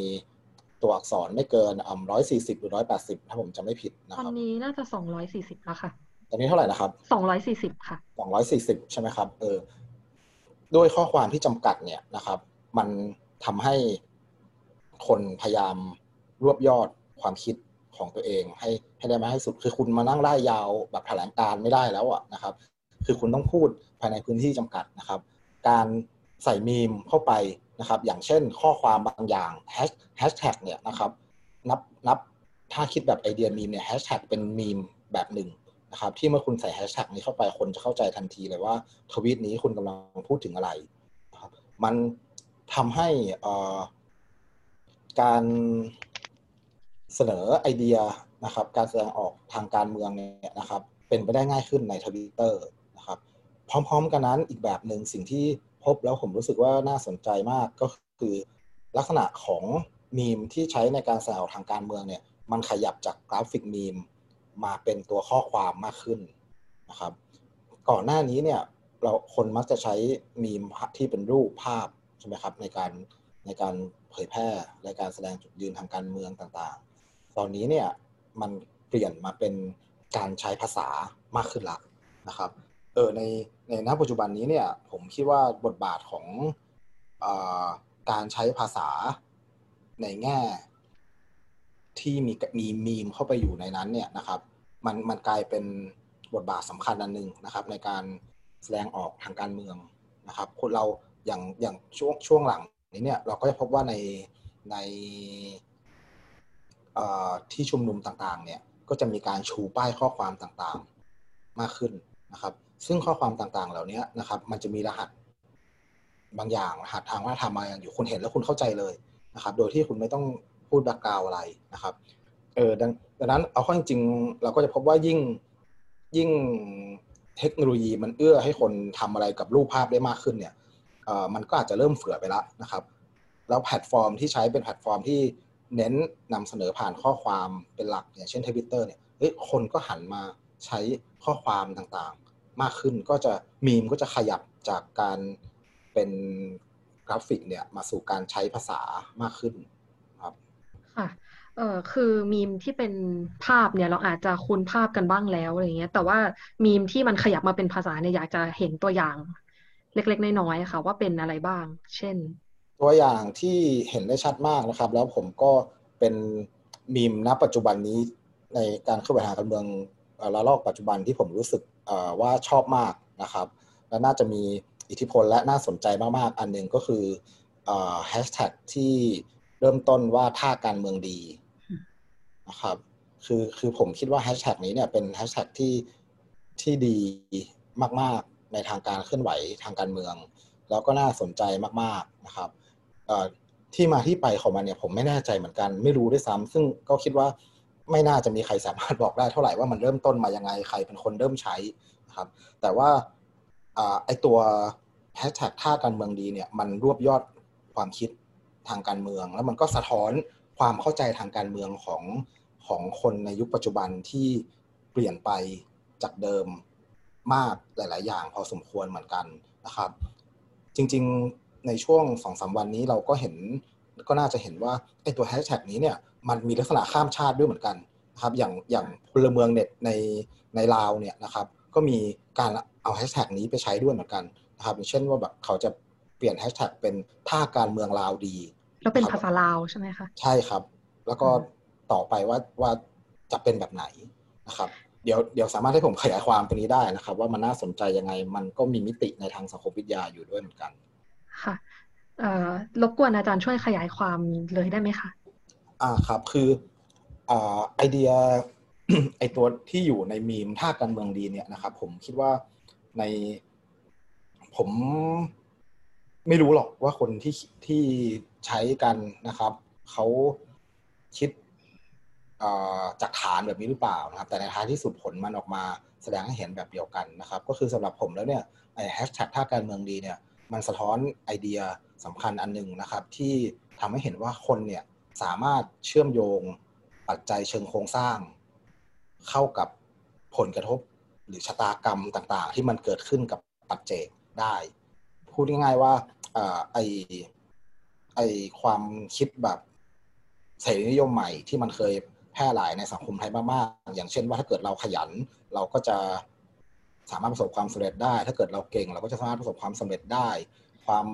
ตัวอักษรไม่เกินร้อยสี่สิบหรือร้อยแปดสิบถ้าผมจำไม่ผิดนะครับ ตอนนี้น่าจะสองร้อยสี่สิบแล้วค่ะ ตอนนี้เท่าไหร่นะครับสองร้อยสี่สิบค่ะสองร้อยสี่สิบใช่ไหมครับ เออ ด้วยข้อความที่จำกัดเนี่ยนะครับ มันทำให้คนพยายามรวบยอดความคิด ของตัวเองให้ให้ได้มาให้สุด คือคุณมานั่งไล่ยาวแบบแถลงการไม่ได้แล้วอะนะครับ คือคุณต้องพูดภายในพื้นที่จำกัดนะครับ การใส่มีมเข้าไปนะครับ อย่างเช่นข้อความบางอย่างแฮชแท็กเนี่ยนะครับนับนับถ้าคิดแบบไอเดียมีมเนี่ยแฮชแท็กเป็นมีมแบบหนึ่งนะครับ ที่เมื่อคุณใส่แฮชแท็กนี้เข้าไปคนจะเข้าใจทันทีเลยว่าทวีตนี้คุณกำลังพูดถึงอะไรนะครับมันทำให้การ เสนอไอเดียนะครับการแสดงออกทางการเมืองเนี่ยนะครับเป็นไปได้ง่ายขึ้นในทวิตเตอร์นะครับพร้อม ๆ กันนั้นอีกแบบหนึ่งสิ่งที่พบแล้วผมรู้สึกว่าน่าสนใจมากก็คือลักษณะของมีมที่ใช้ในการแสดงออกทางการเมืองเนี่ยมันขยับจากกราฟิกมีมมาเป็นตัวข้อความมากขึ้นนะครับก่อนหน้านี้เนี่ยเราคนมักจะใช้มีมที่เป็นรูปภาพใช่ไหมครับในการในการเผยแพร่ในการแสดงจุดยืนทางการเมืองต่างๆ ตอนนี้เนี่ยมันเปลี่ยนมาเป็นการใช้ภาษามากขึ้นละนะครับเออในในณปัจจุบันนี้เนี่ยผมคิดว่าบทบาทของอการใช้ภาษาในแง่ ที่มีมีมีมเข้าไปอยู่ในนั้นเนี่ยนะครับ มันมันกลายเป็นบทบาทสำคัญอันหนึ่งนะครับ ในการแสดงออกทางการเมืองนะครับ คนเราอย่างอย่างช่วงช่วงหลังนี้เนี่ยเราก็จะพบว่าในใน ที่ชุมนุมต่างๆ เนี่ย ก็จะมีการชูป้ายข้อความต่างๆ มากขึ้นนะครับ ซึ่งข้อความต่างๆ เหล่านี้นะครับ มันจะมีรหัสบางอย่างรหัสทางวัฒนธรรมมาอยู่คุณเห็นแล้วคุณเข้าใจเลยนะครับ โดยที่คุณไม่ต้องพูด background อะไรนะครับ เออดังนั้นเอาเข้าจริงเราก็จะพบว่ายิ่งยิ่งเทคโนโลยีมันเอื้อให้คนทำอะไรกับรูปภาพได้มากขึ้นเนี่ยมันก็อาจจะเริ่มเฝือไปแล้วนะครับ แล้วแพลตฟอร์มที่ใช้เป็นแพลตฟอร์มที่ เน้นนำเสนอผ่านข้อความเป็นหลักอย่างเช่นทวิตเตอร์เนี่ยเฮ้ยคนก็หันมาใช้ข้อความต่างๆ มากขึ้นก็จะมีมก็จะขยับจากการเป็นกราฟิกเนี่ยมาสู่การใช้ภาษามากขึ้นครับค่ะเออคือมีมที่เป็นภาพเนี่ยเราอาจจะคุ้นภาพกันบ้างแล้วอะไรเงี้ยแต่ว่ามีมที่มันขยับมาเป็นภาษาเนี่ยอยากจะเห็นตัวอย่าง เล็กๆน้อยๆค่ะ ว่าเป็นอะไรบ้าง เช่น ตัวอย่างที่เห็นได้ชัดมากนะครับ แล้วผมก็เป็นมีมณปัจจุบันนี้ในการเคลื่อนไหวทางการเมืองระลอกปัจจุบันที่ผมรู้สึกว่าชอบมากนะครับ และน่าจะมีอิทธิพลและน่าสนใจมาก ๆ อันหนึ่งก็คือแฮชแท็กที่เริ่มต้นว่าท่าการเมืองดีนะครับคือคือผมคิดว่าแฮชแท็กนี้เนี่ยเป็นแฮชแท็กที่ที่ดีมาก ๆ ในทางการเคลื่อนไหวทางการเมือง แล้วก็น่าสนใจมาก ๆ นะครับ ที่มาที่ไปของมันเนี่ยผมไม่แน่ใจเหมือนกัน ไม่รู้ด้วยซ้ำซึ่งก็คิดว่าไม่น่าจะมีใครสามารถบอกได้เท่าไหร่ว่ามันเริ่มต้นมายังไงใครเป็นคนเริ่มใช้นะครับ แต่ว่าไอตัวแฮชแท็กท่าการเมืองดีเนี่ยมันรวบยอดความคิดทางการเมือง แล้วมันก็สะท้อนความเข้าใจทางการเมืองของของคนในยุคปัจจุบันที่เปลี่ยนไปจากเดิมมากหลาย ๆ อย่างพอสมควรเหมือนกันนะครับ จริง ๆ ในช่วงสองสามวันนี้เราก็เห็นก็น่าจะเห็นว่าไอ้ตัวแฮชแท็กนี้เนี่ยมันมีลักษณะข้ามชาติด้วยเหมือนกันนะครับอย่างอย่างพลเมืองเน็ตในในลาวเนี่ยนะครับก็มีการเอาแฮชแท็กนี้ไปใช้ด้วยเหมือนกันนะครับอย่างเช่นว่าแบบเขาจะเปลี่ยนแฮชแท็กเป็นถ้าการเมืองลาวดี แล้วเป็นภาษาลาวใช่ไหมคะใช่ครับ แล้วก็ต่อไปว่าว่าจะเป็นแบบไหนนะครับเดี๋ยวเดี๋ยวสามารถให้ผมขยายความตรงนี้ได้นะครับ ว่ามันน่าสนใจยังไง มันก็มีมิติในทางสังคมวิทยาอยู่ด้วยเหมือนกัน ค่ะรบกวนอาจารย์ช่วยขยายความเลยได้ไหมคะอ่าครับคืออ่าไอเดียไอตัวที่อยู่ในมีมท่าการเมืองดีเนี่ยนะครับผมคิดว่าในผมไม่รู้หรอกว่าคนที่ที่ใช้กันนะครับเขาคิดจากฐานแบบนี้หรือเปล่านะครับ แต่ในท้ายที่สุดผลมันออกมาแสดงให้เห็นแบบเดียวกันนะครับ ก็คือสำหรับผมแล้วเนี่ยไอแฮชแท็กท่าการเมืองดีเนี่ย มันสะท้อนไอเดียสำคัญอันหนึ่งนะครับ ที่ทำให้เห็นว่าคนเนี่ยสามารถเชื่อมโยงปัจจัยเชิงโครงสร้าง เข้ากับผลกระทบหรือชะตากรรมต่างๆ ที่มันเกิดขึ้นกับปัจเจกได้ พูดง่ายๆว่าไอไอความคิดแบบเสรีนิยมใหม่ที่มันเคยแพร่หลายในสังคมไทยมากๆ อย่างเช่นว่าถ้าเกิดเราขยัน เราก็จะ สามารถประสบความสำเร็จได้ ถ้าเกิดเราเก่ง เราก็จะสามารถประสบความสำเร็จได้ ความ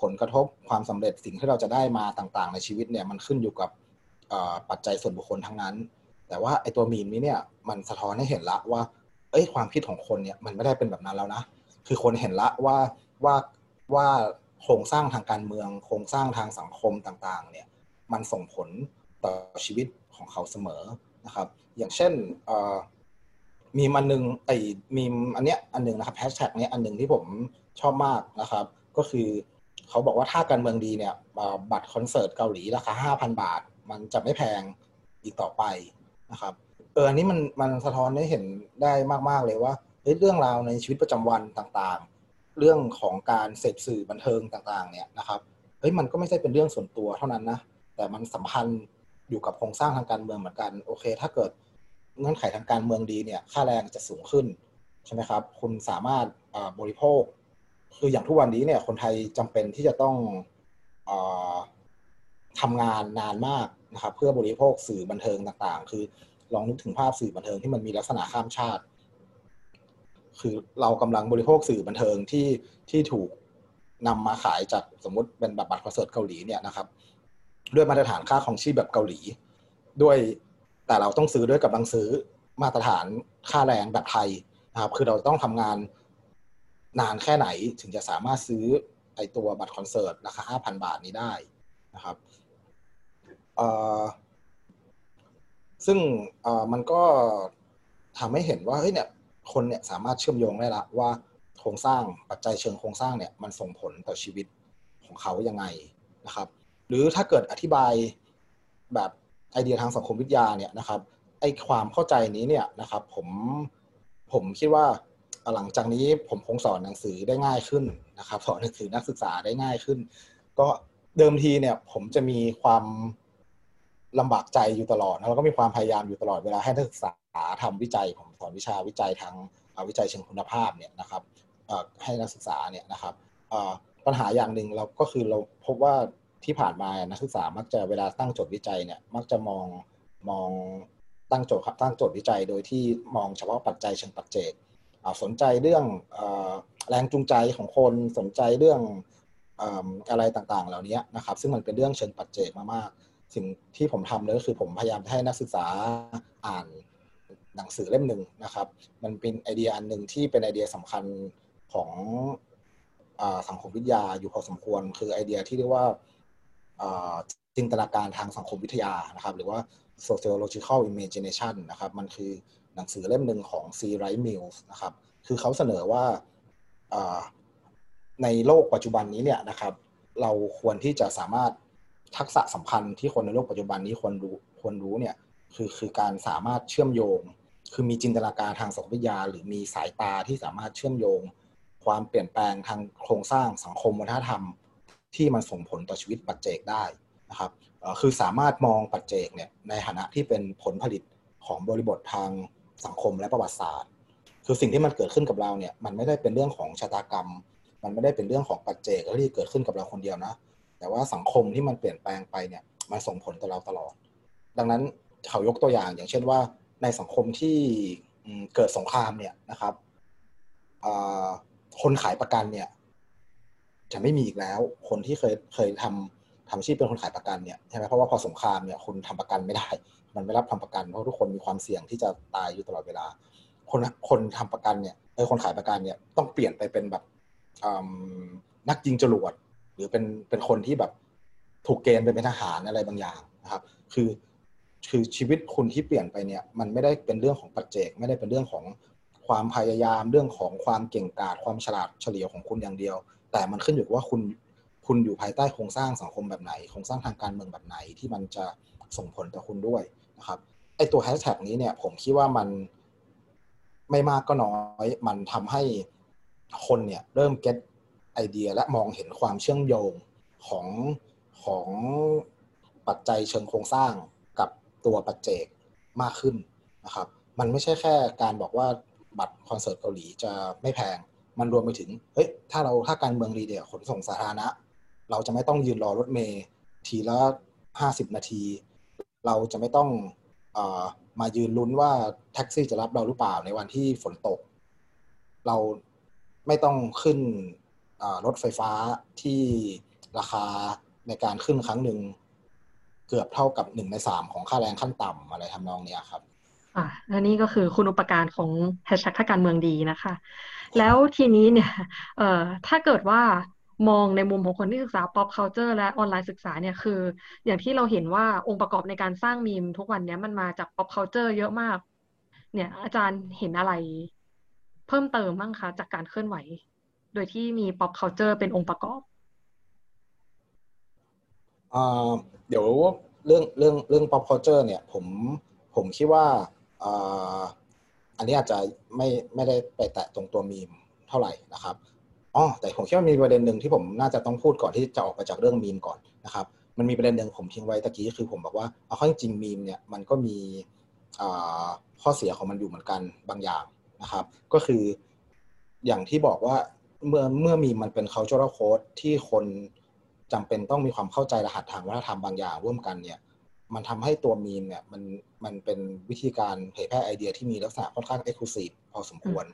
ผลกระทบความสำเร็จสิ่งที่เราจะได้มาต่างๆ ในชีวิตเนี่ยมันขึ้นอยู่กับปัจจัยส่วนบุคคลทั้งนั้น แต่ว่าไอ้ตัวมีมนี้เนี่ยมันสะท้อนให้เห็นละว่า เอ้ยความคิดของคนเนี่ยมันไม่ได้เป็นแบบนั้นแล้วนะ คือคนเห็นละว่าว่าว่าโครงสร้างทางการเมือง โครงสร้างทางสังคมต่างๆ เนี่ยมันส่งผลต่อชีวิตของเขาเสมอนะครับ อย่างเช่น มีมันหนึ่งไอ้มีอันเนี้ยอันหนึ่งนะครับแฮชแท็กเนี้ยอันหนึ่งที่ผมชอบมากนะครับ ก็คือเขาบอกว่าถ้าการเมืองดีเนี่ยบัตรคอนเสิร์ตเกาหลีราคาห้าพันบาท มันจะไม่แพงอีกต่อไปนะครับเอออันนี้มันมันสะท้อนให้เห็นได้มาก ๆ เลยว่าเรื่องราวในชีวิตประจำวันต่างๆ เรื่องของการเสพสื่อบันเทิงต่างๆ เนี่ยนะครับเฮ้ยมันก็ไม่ใช่เป็นเรื่องส่วนตัวเท่านั้นนะแต่มันสัมพันธ์อยู่กับโครงสร้างทางการเมืองเหมือนกัน โอเค ถ้าเกิด เงื่อนไขทางการเมืองดีเนี่ยค่าแรงจะสูงขึ้นใช่ไหมครับคุณสามารถบริโภค คืออย่างทุกวันนี้เนี่ยคนไทยจำเป็นที่จะต้องอทำงานนานมากนะครับเพื่อบริโภคสื่อบันเทิงต่างๆ คือลองนึกถึงภาพสื่อบันเทิงที่มันมีลักษณะข้ามชาติ คือเรากำลังบริโภคสื่อบันเทิงที่ที่ถูกนำมาขายจากสมมติเป็นแบบบัตรคอนเสิร์ตเกาหลีเนี่ยนะครับ ด้วยมาตรฐานค่าของชีพแบบเกาหลี ด้วย แต่เราต้องซื้อด้วยกับลังซื้อมาตรฐานค่าแรงแบบไทยนะครับ คือเราต้องทำงานนานแค่ไหนถึงจะสามารถซื้อไอตัวบัตรคอนเสิร์ตราคา 5,000 บาทนี้ได้นะครับซึ่งมันก็ทำให้เห็นว่าเฮ้ยเนี่ยคนเนี่ยสามารถเชื่อมโยงได้ละว่าโครงสร้างปัจจัยเชิงโครงสร้างเนี่ยมันส่งผลต่อชีวิตของเขายังไงนะครับ หรือถ้าเกิดอธิบายแบบ ไอเดียทางสังคมวิทยาเนี่ยนะครับไอความเข้าใจนี้เนี่ยนะครับผมผมคิดว่าหลังจากนี้ผมคงสอนหนังสือได้ง่ายขึ้นนะครับสอนหนังสือนักศึกษาได้ง่ายขึ้น ก็เดิมทีเนี่ยผมจะมีความลำบากใจอยู่ตลอดแล้วก็มีความพยายามอยู่ตลอดเวลาให้นักศึกษาทำวิจัยผมสอนวิชาวิจัยทางวิจัยเชิงคุณภาพเนี่ยนะครับให้นักศึกษาเนี่ยนะครับปัญหาอย่างหนึ่งเราก็คือเราพบว่า ที่ผ่านมานักศึกษามักจะเวลาตั้งโจทย์วิจัยเนี่ยมักจะมองมองตั้งโจทย์ครับตั้งโจทย์วิจัยโดยที่มองเฉพาะปัจจัยเชิงปัจเจกสนใจเรื่องแรงจูงใจของคนสนใจเรื่องอะไรต่างๆ เหล่านี้นะครับซึ่งมันเป็นเรื่องเชิงปัจเจกมากๆสิ่งที่ผมทำเลยก็คือผมพยายามให้นักศึกษาอ่านหนังสือเล่มหนึ่งนะครับ มันเป็นไอเดียอันหนึ่งที่เป็นไอเดียสำคัญของสังคมวิทยาอยู่พอสมควร คือไอเดียที่เรียกว่า จินตนาการทางสังคมวิทยานะครับ หรือว่า sociological imagination นะครับ มันคือหนังสือเล่มหนึ่งของ C. Wright Mills นะครับ คือเขาเสนอว่าในโลกปัจจุบันนี้เนี่ยนะครับ เราควรที่จะสามารถทักษะสำคัญที่คนในโลกปัจจุบันนี้ควรรู้ควรรู้เนี่ยคือคือการสามารถเชื่อมโยง คือมีจินตนาการทางสังคมวิทยา หรือมีสายตาที่สามารถเชื่อมโยง ความเปลี่ยนแปลงทางโครงสร้างสังคมวัฒนธรรม ที่มันส่งผลต่อชีวิตปัจเจกได้นะครับคือสามารถมองปัจเจกเนี่ยในฐานะที่เป็นผลผลิตของบริบททางสังคมและประวัติศาสตร์ คือสิ่งที่มันเกิดขึ้นกับเราเนี่ยมันไม่ได้เป็นเรื่องของชะตากรรม มันไม่ได้เป็นเรื่องของปัจเจกที่เกิดขึ้นกับเราคนเดียวนะ แต่ว่าสังคมที่มันเปลี่ยนแปลงไปเนี่ยมันส่งผลต่อเราตลอด ดังนั้นเขายกตัวอย่างอย่างเช่นว่าในสังคมที่เกิดสงครามเนี่ยนะครับคนขายประกันเนี่ย จะไม่มีอีกแล้ว คนที่เคยเคยทำทำอาชีพเป็นคนขายประกันเนี่ยใช่ไหมเพราะว่าพอสงครามเนี่ยคุณทำประกันไม่ได้ มันไม่รับทำประกันเพราะทุกคนมีความเสี่ยงที่จะตายอยู่ตลอดเวลา คนคนทำประกันเนี่ยเออคนขายประกันเนี่ยต้องเปลี่ยนไปเป็นแบบนักยิงจรวดหรือเป็นเป็นคนที่แบบถูกเกณฑ์ไปเป็นทหารอะไรบางอย่างนะครับ คือคือชีวิตคุณที่เปลี่ยนไปเนี่ยมันไม่ได้เป็นเรื่องของปัจเจก ไม่ได้เป็นเรื่องของ ความพยายามเรื่องของความเก่งกาจความฉลาดเฉลียวของคุณอย่างเดียว แต่มันขึ้นอยู่ว่าคุณคุณอยู่ภายใต้โครงสร้างสังคมแบบไหนโครงสร้างทางการเมืองแบบไหนที่มันจะส่งผลต่อคุณด้วยนะครับไอตัวแฮชแท็กนี้เนี่ยผมคิดว่ามันไม่มากก็น้อย มันทำให้คนเนี่ยเริ่มเก็ตไอเดียและมองเห็นความเชื่อมโยงของของปัจจัยเชิงโครงสร้างกับตัวปัจเจกมากขึ้นนะครับ มันไม่ใช่แค่การบอกว่า บัตรคอนเสิร์ตเกาหลีจะไม่แพง มันรวมไปถึงเฮ้ยถ้าเราถ้าการเมืองดีเดียขนส่งสาธารณะ เราจะไม่ต้องยืนรอรถเมล์ทีละห้าสิบนาที เราจะไม่ต้องอมายืนลุ้นว่าแท็กซี่จะรับเราหรือเปล่าในวันที่ฝนตก เราไม่ต้องขึ้นรถไฟฟ้าที่ราคาในการขึ้นครั้งหนึ่งเกือบเท่ากับหนึ่งในสามของค่าแรงขั้นต่ำอะไรทำนองนี้ครับ อะและนี่ก็คือคุณอุปการของแฮชแท็กถ้าการเมืองดีนะคะ แล้วทีนี้เนี่ยเอ่อถ้าเกิดว่ามองในมุมของคนที่ศึกษา pop culture และออนไลน์ศึกษาเนี่ยคือ อย่างที่เราเห็นว่าองค์ประกอบในการสร้างมีมทุกวันนี้มันมาจาก pop culture เยอะมาก เนี่ย อาจารย์เห็นอะไรเพิ่มเติมบ้างคะ จากการเคลื่อนไหว โดยที่มี pop culture เป็นองค์ประกอบเดี๋ยวเรื่องเรื่องเรื่อง pop culture เนี่ย ผมผมคิดว่า อันนี้อาจจะไม่ไม่ได้ไปแตะตรงตัวมีมเท่าไหร่นะครับอ๋อแต่ผมคิดว่ามีประเด็นหนึ่งที่ผมน่าจะต้องพูดก่อนที่จะออกไปจากเรื่องมีมก่อนนะครับมันมีประเด็นหนึ่งผมทิ้งไว้ตะกี้คือผมบอกว่าเอาข้อจริงมีมเนี่ยมันก็มีข้อเสียของมันอยู่เหมือนกันบางอย่างนะครับ ก็คืออย่างที่บอกว่าเมื่อเมื่อมีมมันเป็น cultural code ที่คนจำเป็นต้องมีความเข้าใจรหัสทางวัฒนธรรมบางอย่างร่วมกันเนี่ย มันทำให้ตัวมีมเนี่ยมันมันเป็นวิธีการเผยแพร่ไอเดียที่มีลักษณะค่อนข้าง exclusive พอสมควร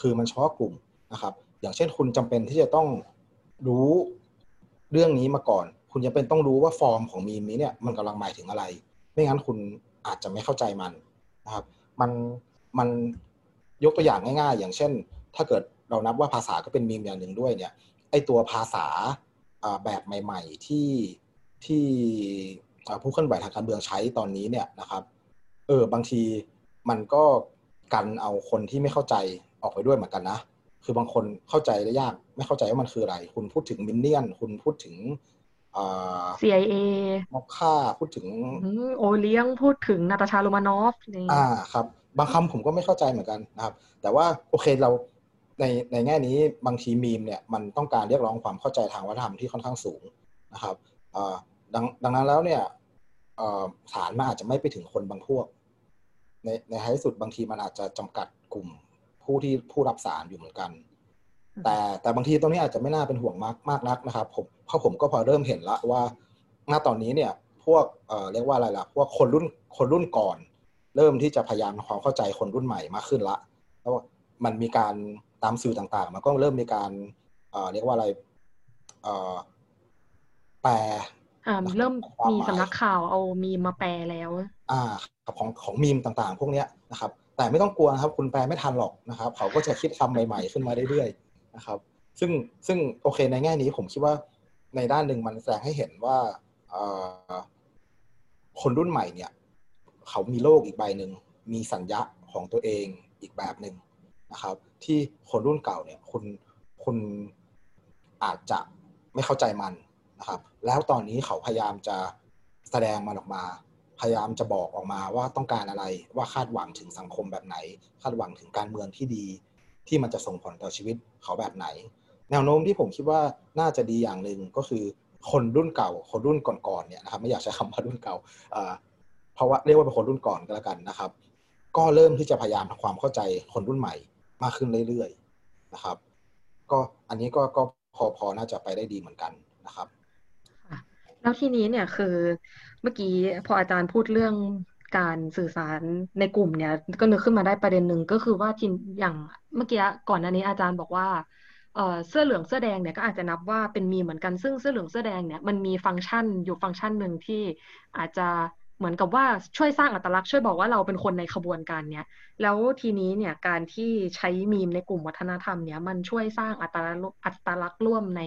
คือมันเฉพาะกลุ่มนะครับ อย่างเช่นคุณจำเป็นที่จะต้องรู้เรื่องนี้มาก่อน คุณจำเป็นต้องรู้ว่าฟอร์มของมีมนี้เนี่ยมันกำลังหมายถึงอะไร ไม่งั้นคุณอาจจะไม่เข้าใจมันนะครับ มันมันยกตัวอย่างง่าย ๆ อย่างเช่น ถ้าเกิดเรานับว่าภาษาก็เป็นมีมอย่างหนึ่งด้วยเนี่ยไอตัวภาษาแบบใหม่ ๆ ที่ที่ ผู้เคลื่อนไหวทางการเมืองใช้ตอนนี้เนี่ยนะครับ เออบางทีมันก็กันเอาคนที่ไม่เข้าใจออกไปด้วยเหมือนกันนะ คือบางคนเข้าใจได้ยาก ไม่เข้าใจว่ามันคืออะไร คุณพูดถึงมินเนี่ยน คุณพูดถึง CIA มอกค่าพูดถึง โอเลี้ยงพูดถึงนาตาชาโรมานอฟอ่าครับ บางคำผมก็ไม่เข้าใจเหมือนกันนะครับ แต่ว่าโอเคเราในในแง่นี้บางทีมีมเนี่ยมันต้องการเรียกร้องความเข้าใจทางวัฒนธรรมที่ค่อนข้างสูงนะครับ ดังดังนั้นแล้วเนี่ยสารมันอาจจะไม่ไปถึงคนบางพวก ในในท้ายสุดบางทีมันอาจจะจำกัดกลุ่มผู้ที่ผู้รับสารอยู่เหมือนกัน แต่แต่บางทีตรงนี้อาจจะไม่น่าเป็นห่วงมากมากนักนะครับผมเพราะผมก็พอเริ่มเห็นละว่าณตอนนี้เนี่ยพวกเอ่อเรียกว่าอะไรล่ะพวกคนรุ่นคนรุ่นก่อน เริ่มที่จะพยายามความเข้าใจคนรุ่นใหม่มากขึ้นละแล้วมันมีการตามสื่อต่างๆ มันก็เริ่มมีการเรียกว่าอะไรแปล เริ่มมีสำนักข่าวเอามีมาแปลแล้ว อ่าของของมีมต่างๆ พวกเนี้ยนะครับ แต่ไม่ต้องกลัวนะครับ คุณแปลไม่ทันหรอกนะครับ เขาก็จะคิดคำใหม่ ๆ ขึ้นมาเรื่อยๆนะครับ ซึ่งซึ่งโอเคในแง่นี้ผมคิดว่าในด้านหนึ่งมันแสดงให้เห็นว่าคนรุ่นใหม่เนี่ย เขามีโลกอีกใบหนึ่งมีสัญญาของตัวเองอีกแบบหนึ่งนะครับ ที่คนรุ่นเก่าเนี่ย คุณคุณอาจจะไม่เข้าใจมัน นะครับ แล้วตอนนี้เขาพยายามจะแสดงมันออกมา พยายามจะบอกออกมาว่าต้องการอะไรว่าคาดหวังถึงสังคมแบบไหน คาดหวังถึงการเมืองที่ดี ที่มันจะส่งผลต่อชีวิตเขาแบบไหน แนวโน้มที่ผมคิดว่าน่าจะดีอย่างหนึ่งก็คือคนรุ่นเก่า คนรุ่นก่อนๆเนี่ยนะครับไม่อยากใช้คำว่ารุ่นเก่าเพราะว่าเรียกว่าเป็นคนรุ่นก่อนก็แล้วกันนะครับ ก็เริ่มที่จะพยายามทำความเข้าใจคนรุ่นใหม่มากขึ้นเรื่อยๆนะครับ ก็อันนี้ก็ก็พอพอน่าจะไปได้ดีเหมือนกันนะครับ แล้วทีนี้เนี่ยคือเมื่อกี้พออาจารย์พูดเรื่องการสื่อสารในกลุ่มเนี่ย ก็นึกขึ้นมาได้ประเด็นหนึ่งก็คือว่าทีอย่างเมื่อกี้ก่อนหน้านี้อาจารย์บอกว่าเสื้อเหลืองเสื้อแดงเนี่ยก็อาจจะนับว่าเป็นมีเหมือนกันซึ่งเสื้อเหลืองเสื้อแดงเนี่ยมันมีฟังก์ชันอยู่ฟังก์ชันหนึ่งที่อาจจะเหมือนกับว่าช่วยสร้างอัตลักษณ์ช่วยบอกว่าเราเป็นคนในขบวนการเนี้ยแล้วทีนี้เนี่ยการที่ใช้มีมในกลุ่มวัฒนธรรมเนี้ยมันช่วยสร้างอัตลักษณ์อัตลักษณ์ร่วมใน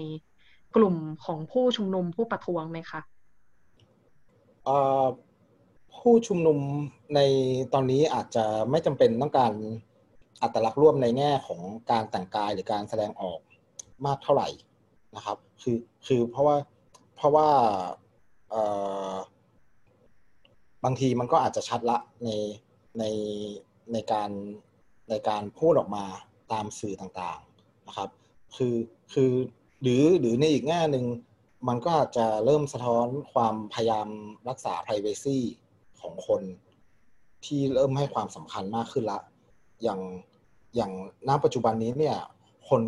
กลุ่มของผู้ชุมนุมผู้ประท้วงไหมคะผู้ชุมนุมในตอนนี้อาจจะไม่จำเป็นต้องการอัตลักษณ์ร่วมในแง่ของการแต่งกายหรือการแสดงออกมากเท่าไหร่นะครับ คือคือเพราะว่าเพราะว่าบางทีมันก็อาจจะชัดละในในในการในการพูดออกมาตามสื่อต่างๆนะครับ คือคือ หรือหรือในอีกแง่หนึ่งมันก็อาจจะเริ่มสะท้อนความพยายามรักษา p r i เวซีของคนที่เริ่มให้ความสำคัญมากขึ้นละ อย่างอย่างณปัจจุบันนี้เนี่ย คน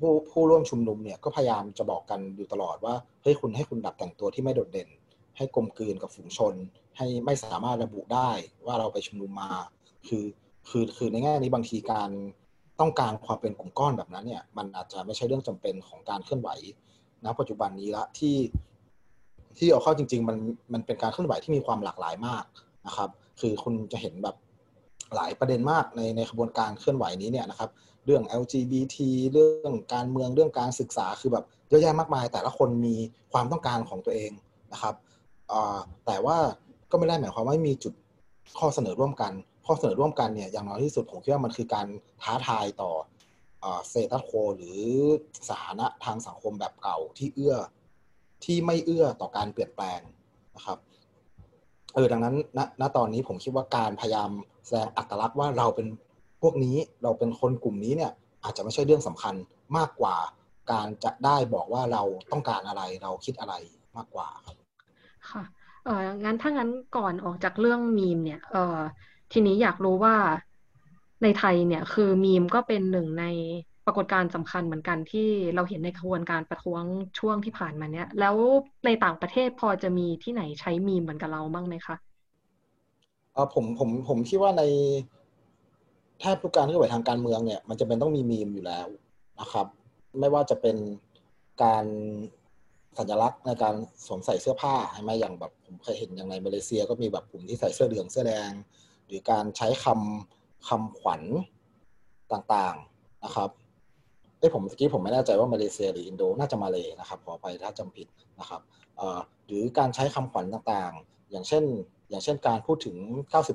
ผู้ผู้ร่วมชุมนุมเนี่ยก็พยายามจะบอกกันอยู่ตลอดว่าเฮ้ยคุณให้คุณดับแต่งตัวที่ไม่โดดเด่น ให้กลมกลืนกับฝูงชน ให้ไม่สามารถระบุได้ว่าเราไปชุมนุมมา คือคือคือในแง่นี้บางทีการ ต้องการความเป็นกลุ่มก้อนแบบนั้นเนี่ยมันอาจจะไม่ใช่เรื่องจำเป็นของการเคลื่อนไหวณปัจจุบันนี้ละที่ที่เอาเข้าจริง ๆ มันมันเป็นการเคลื่อนไหวที่มีความหลากหลายมากนะครับ คือคุณจะเห็นแบบหลายประเด็นมากในในขบวนการเคลื่อนไหวนี้เนี่ยนะครับ เรื่อง LGBT เรื่องการเมืองเรื่องการศึกษาคือแบบเยอะแยะมากมาย แต่ละคนมีความต้องการของตัวเองนะครับแต่ว่าก็ไม่ได้หมายความว่ามีจุดข้อเสนอร่วมกัน ข้อเสนอร่วมกันเนี่ยอย่างน้อยที่สุดผมคิดว่ามันคือการท้าทายต่อเซตัสโคหรือสถานะทางสังคมแบบเก่าที่เอื้อที่ไม่เอื้อต่อการเปลี่ยนแปลงนะครับเออดังนั้นณณตอนนี้ผมคิดว่าการพยายามแสดงอัตลักษณ์ว่าเราเป็นพวกนี้เราเป็นคนกลุ่มนี้เนี่ยอาจจะไม่ใช่เรื่องสำคัญมากกว่า การจะได้บอกว่าเราต้องการอะไรเราคิดอะไรมากกว่าครับค่ะเอองั้นถ้างั้นก่อนออกจากเรื่องมีมเนี่ยเออ ทีนี้อยากรู้ว่าในไทยเนี่ย คือมีมก็เป็นหนึ่งในปรากฏการณ์สำคัญเหมือนกันที่เราเห็นในขบวนการประท้วงช่วงที่ผ่านมาเนี่ย แล้วในต่างประเทศพอจะมีที่ไหนใช้มีมเหมือนกับเราบ้างไหมคะเออผมผมผมคิดว่าในแทบทุกการที่อนไหวทางการเมืองเนี่ยมันจะเป็นต้องมีมีมอยู่แล้วนะครับ ไม่ว่าจะเป็นการสัญลักษณ์ในการสวมใส่เสื้อผ้าใช่ไหมอย่างแบบผมเคยเห็นอย่างในมาเลเซีย ก็มีแบบกลุ่มที่ใส่เสื้อเหลืองเสื้อแดง รือการใช้คำคำขวัญต่างๆนะครับเอ้ผมเมื่อกี้ผมไม่แน่ใจว่ามาเลเซียหรืออินโดน่าจะมาเลยนะครับขอไปถ้าจำผิดนะครับหรือการใช้คำขวัญต่างๆ อย่างเช่น อย่างเช่นการพูดถึง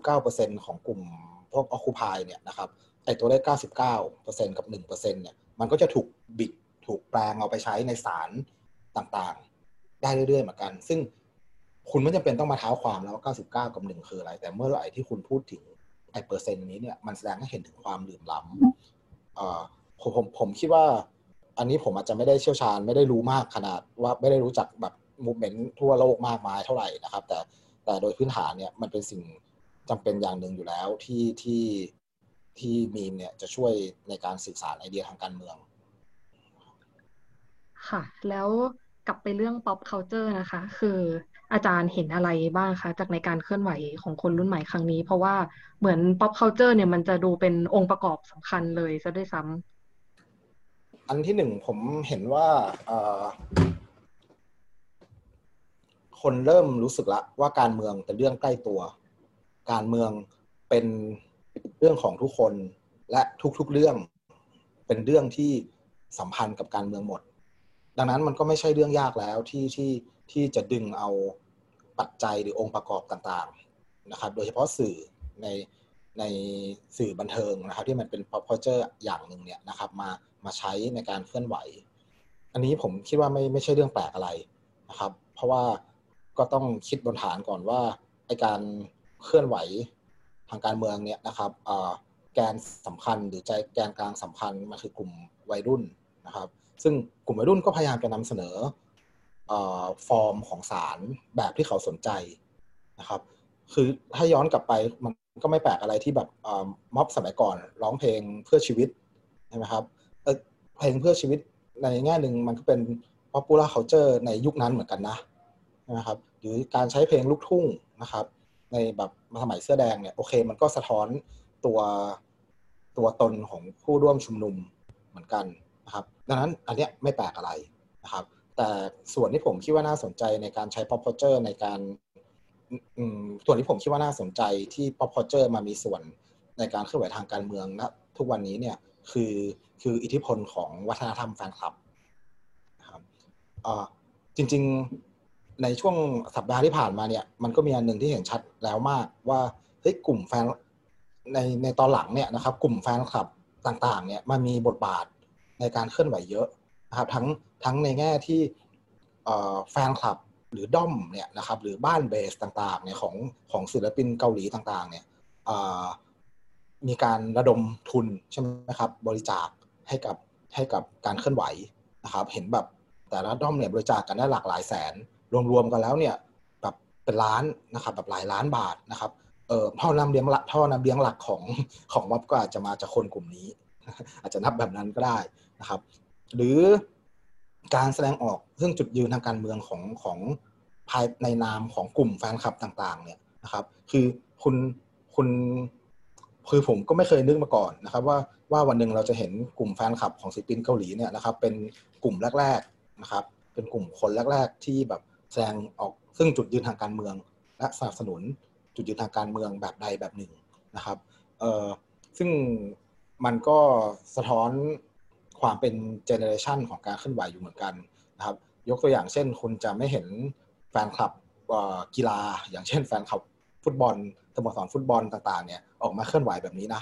99%ของกลุ่มพวกออคูพายเนี่ยนะครับไอตัวเลข 99%กับ 1%เนี่ยมันก็จะถูกบิดถูกแปลงเอาไปใช้ในสารต่างๆ ได้เรื่อยๆเหมือนกัน ซึ่ง คุณไม่จำเป็นต้องมาเท้าความแล้วว่า99 กับ 1 คืออะไร แต่เมื่อไหร่ที่คุณพูดถึงไอ้เปอร์เซ็นต์นี้เนี่ยมันแสดงให้เห็นถึงความลืมล้ำผมผมผมคิดว่า อันนี้ผมอาจจะไม่ได้เชี่ยวชาญไม่ได้รู้มากขนาดว่าไม่ได้รู้จักแบบมูเมนต์ทั่วโลกมากมายเท่าไหร่นะครับ แต่แต่โดยพื้นฐานเนี่ยมันเป็นสิ่งจำเป็นอย่างหนึ่งอยู่แล้วที่ที่ที่มีมเนี่ยจะช่วยในการสื่อสารไอเดียทางการเมือง ค่ะ แล้วกลับไปเรื่อง pop culture นะคะ คือ อาจารย์เห็นอะไรบ้างคะจากในการเคลื่อนไหวของคนรุ่นใหม่ครั้งนี้ เพราะว่าเหมือน pop culture เนี่ยมันจะดูเป็นองค์ประกอบสำคัญเลยซะด้วยซ้ำอันที่หนึ่งผมเห็นว่าคนเริ่มรู้สึกละว่าการเมืองเป็นเรื่องใกล้ตัว การเมืองเป็นเรื่องของทุกคนและทุกๆเรื่องเป็นเรื่องที่สัมพันธ์กับการเมืองหมด ดังนั้นมันก็ไม่ใช่เรื่องยากแล้วที่ที่ ที่จะดึงเอาปัจจัยหรือองค์ประกอบต่างๆนะครับ โดยเฉพาะสื่อในในสื่อบันเทิงนะครับ ที่มันเป็น pop culture อย่างหนึ่งเนี่ยนะครับ มามาใช้ในการเคลื่อนไหว อันนี้ผมคิดว่าไม่ไม่ใช่เรื่องแปลกอะไรนะครับ เพราะว่าก็ต้องคิดบนฐานก่อนว่าไอการเคลื่อนไหวทางการเมืองเนี่ยนะครับแกนสำคัญหรือใจแกนกลางสำคัญมันคือกลุ่มวัยรุ่นนะครับ ซึ่งกลุ่มวัยรุ่นก็พยายามจะนำเสนอ ฟอร์มของสารแบบที่เขาสนใจนะครับ คือถ้าย้อนกลับไปมันก็ไม่แปลกอะไรที่แบบม็อบสมัยก่อน ร้องเพลงเพื่อชีวิตใช่ไหมครับเพลงเพื่อชีวิตในแง่หนึ่งมันก็เป็น popular culture ในยุคนั้นเหมือนกันนะนะครับหรือการใช้เพลงลูกทุ่งนะครับ ในแบบสมัยเสื้อแดงเนี่ยโอเค มันก็สะท้อนตัวตัวตนของผู้ร่วมชุมนุมเหมือนกันนะครับ ดังนั้นอันเนี้ยไม่แปลกอะไรนะครับ แต่ส่วนที่ผมคิดว่าน่าสนใจในการใช้ pop culture ในการส่วนที่ผมคิดว่าน่าสนใจที่ pop culture มามีส่วนในการเคลื่อนไหวทางการเมืองนะทุกวันนี้เนี่ยคือคืออิทธิพลของวัฒนธรรมแฟนคลับครับจริง ๆในช่วงสัปดาห์ที่ผ่านมาเนี่ย มันก็มีอันหนึ่งที่เห็นชัดแล้วมากว่าเฮ้ยกลุ่มแฟนในในตอนหลังเนี่ยนะครับ กลุ่มแฟนคลับต่าง ๆ เนี่ยมันมีบทบาทในการเคลื่อนไหวเยอะ นะครับทั้งทั้งในแง่ที่แฟนคลับหรือด้อมเนี่ยนะครับหรือบ้านเบสต่างๆเนี่ยของของศิลปินเกาหลีต่างๆเนี่ยมีการระดมทุนใช่ไหมครับบริจาคให้กับให้กับการเคลื่อนไหวนะครับ เห็นแบบแต่ละด้อมเนี่ยบริจาคกันได้หลากหลายแสน รวมๆกันแล้วเนี่ยแบบเป็นล้านนะครับแบบหลายล้านบาทนะครับเอ่อท่อนำเลี้ยงหลักท่อนำเลี้ยงหลักของของม็อบก็อาจจะมาจากคนกลุ่มนี้ อาจจะนับแบบนั้นก็ได้นะครับ หรือการแสดงออกซึ่งจุดยืนทางการเมืองของของภายในนามของกลุ่มแฟนคลับต่างๆ เนี่ยนะครับ คือคุณคุณคือผมก็ไม่เคยนึกมาก่อนนะครับ ว่าว่าวันหนึ่งเราจะเห็นกลุ่มแฟนคลับของศิลปินเกาหลีเนี่ยนะครับ เป็นกลุ่มแรก ๆนะครับ เป็นกลุ่มคนแรก ๆ ที่แบบแสดงออกซึ่งจุดยืนทางการเมือง และสนับสนุนจุดยืนทางการเมืองแบบใดแบบหนึ่งนะครับเอ่อซึ่งมันก็สะท้อน ความเป็นเจเนอเรชันของการเคลื่อนไหวอยู่เหมือนกันนะครับ ยกตัวอย่างเช่น คุณจะไม่เห็นแฟนคลับกีฬา อย่างเช่นแฟนคลับฟุตบอลสโมสรฟุตบอลต่างๆเนี่ยออกมาเคลื่อนไหวแบบนี้นะ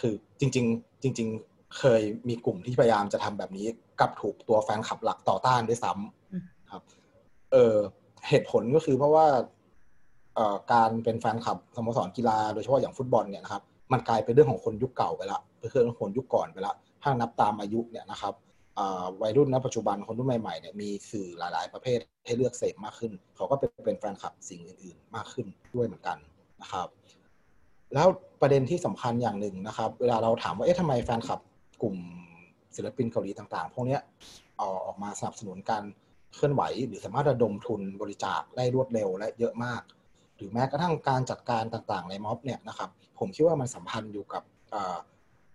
คือจริง ๆ จริง ๆ เคยมีกลุ่มที่พยายามจะทำแบบนี้กับถูกตัวแฟนคลับหลักต่อต้านด้วยซ้ำครับ เออเหตุผลก็คือเพราะว่าการเป็นแฟนคลับสโมสรกีฬาโดยเฉพาะอย่างฟุตบอลเนี่ยนะครับมันกลายเป็นเรื่องของคนยุคเก่าไปละเป็นเรื่องของคนยุคก่อนไปละ ถ้านับตามอายุเนี่ยนะครับวัยรุ่นณปัจจุบันคนรุ่นใหม่ๆเนี่ยมีสื่อหลาย ๆ ประเภทให้เลือกเสพมากขึ้น เขาก็เป็นเป็นแฟนคลับสิ่งอื่น ๆ มากขึ้นด้วยเหมือนกันนะครับ แล้วประเด็นที่สำคัญอย่างหนึ่งนะครับ เวลาเราถามว่าเอ๊ะทำไมแฟนคลับกลุ่มศิลปินเกาหลีต่าง ๆ พวกนี้ออกมาสนับสนุนการเคลื่อนไหว หรือสามารถระดมทุนบริจาคได้รวดเร็วและเยอะมาก หรือแม้กระทั่งการจัดการต่าง ๆ ในม็อบเนี่ยนะครับ ผมคิดว่ามันสัมพันธ์อยู่กับ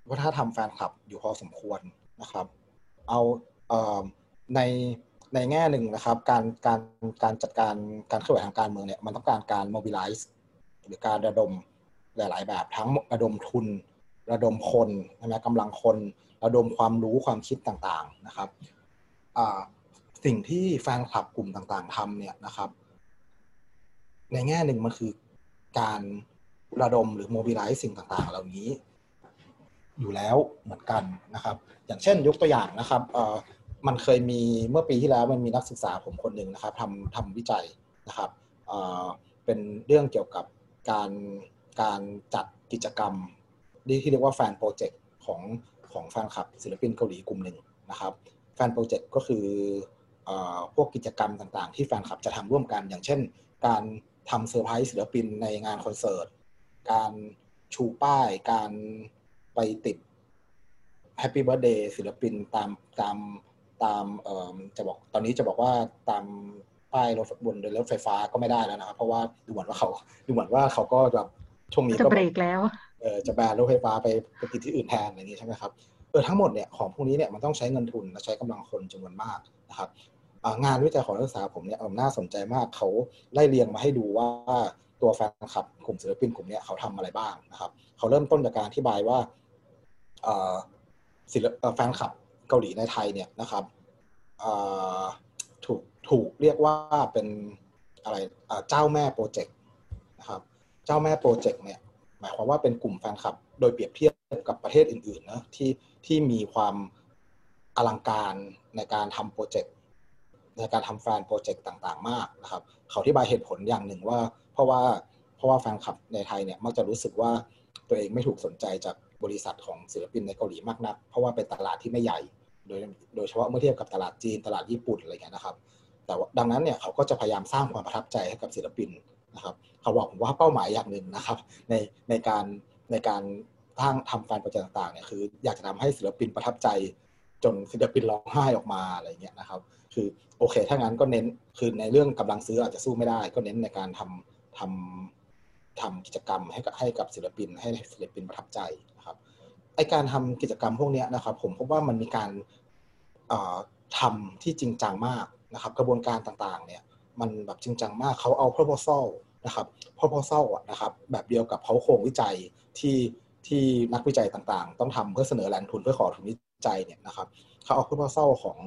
วัฒนธรรมแฟนคลับอยู่พอสมควรนะครับ เอาในในแง่หนึ่งนะครับ การการการจัดการการเคลื่อนไหวทางการเมืองเนี่ยมันต้องการการ mobilize หรือการระดมหลาย ๆ แบบทั้งระดมทุน ระดมคนใช่ไหมกำลังคน ระดมความรู้ความคิดต่างๆนะครับสิ่งที่แฟนคลับกลุ่มต่างๆทำเนี่ยนะครับ ในแง่หนึ่งมันคือการระดมหรือโมบิลไลซ์สิ่งต่างๆ เหล่านี้ อยู่แล้วเหมือนกันนะครับ อย่างเช่นยกตัวอย่างนะครับมันเคยมีเมื่อปีที่แล้วมันมีนักศึกษาผมคนหนึ่งนะครับทำทำวิจัยนะครับเป็นเรื่องเกี่ยวกับการการจัดกิจกรรมที่เรียกว่า fan project ของของแฟนคลับศิลปินเกาหลีกลุ่มหนึ่งนะครับ fan project ก็คือพวกกิจกรรมต่างๆ ที่แฟนคลับจะทำร่วมกัน อย่างเช่น การทำเซอร์ไพรส์ศิลปินในงานคอนเสิร์ต การชูป้าย การ ไปติด happy birthday ศิลปินตามตามตามเอ่อจะบอกตอนนี้จะบอกว่าตามป้ายรถบนรถไฟฟ้าก็ไม่ได้แล้วนะครับเพราะว่าดูเหมือนว่าเขาดูเหมือนว่าเขาก็แบบช่วงนี้ก็เบรกแล้วเออจะแบนรถไฟฟ้าไปไปติดที่อื่นแทนอย่างนี้ใช่ไหมครับเออทั้งหมดเนี่ยของพวกนี้เนี่ยมันต้องใช้เงินทุนและใช้กำลังคนจำนวนมากนะครับงานวิจัยของนักศึกษาผมเนี่ยน่าสนใจมากเขาไล่เรียงมาให้ดูว่าตัวแฟนคลับกลุ่มศิลปินกลุ่มนี้เขาทำอะไรบ้างนะครับเขาเริ่มต้นจากการอธิบายว่า ศิลแฟนคลับเกาหลีในไทยเนี่ยนะครับถูกถูกเรียกว่าเป็นอะไรเจ้าแม่โปรเจกต์นะครับเจ้าแม่โปรเจกต์เนี่ยหมายความว่าเป็นกลุ่มแฟนคลับ โดยเปรียบเทียบกับประเทศอื่นๆนะที่ที่มีความอลังการในการทำโปรเจกต์ในการทำ fan project ต่างๆ มากนะครับ เขาอธิบายเหตุผลอย่างหนึ่งว่า เพราะว่าเพราะว่าแฟนคลับในไทยเนี่ยมักจะรู้สึกว่าตัวเองไม่ถูกสนใจจาก บริษัทของศิลปินในเกาหลีมากนัก เพราะว่าเป็นตลาดที่ไม่ใหญ่ โดยโดยเฉพาะเมื่อเทียบกับตลาดจีนตลาดญี่ปุ่นอะไรเงี้ยนะครับ แต่ดังนั้นเนี่ยเขาก็จะพยายามสร้างความประทับใจให้กับศิลปินนะครับเขาบอกผมว่าเป้าหมายอย่างหนึ่งนะครับ ในในการในการสร้างทำแฟนโปรเจกต์ต่างๆเนี่ยคืออยากจะทำให้ศิลปินประทับใจ จนศิลปินร้องไห้ออกมาอะไรเงี้ยนะครับ คือโอเค ถ้างั้นก็เน้นคือในเรื่องกำลังซื้ออาจจะสู้ไม่ได้ ก็เน้นในการทำทำทำกิจกรรมให้กับให้กับศิลปินให้ศิลปินประทับใจ ไอการทำกิจกรรมพวกนี้นะครับ ผมพบว่ามันมีการทำที่จริงจังมากนะครับ กระบวนการต่างๆ เนี่ย มันแบบจริงจังมากเขาเอา proposal นะครับ proposal นะครับ แบบเดียวกับเขาโครงวิจัยที่ที่นักวิจัยต่างๆ ต้องทำเพื่อเสนอแหล่งทุนเพื่อขอทุนวิจัยเนี่ยนะครับเขาเอา proposal ของ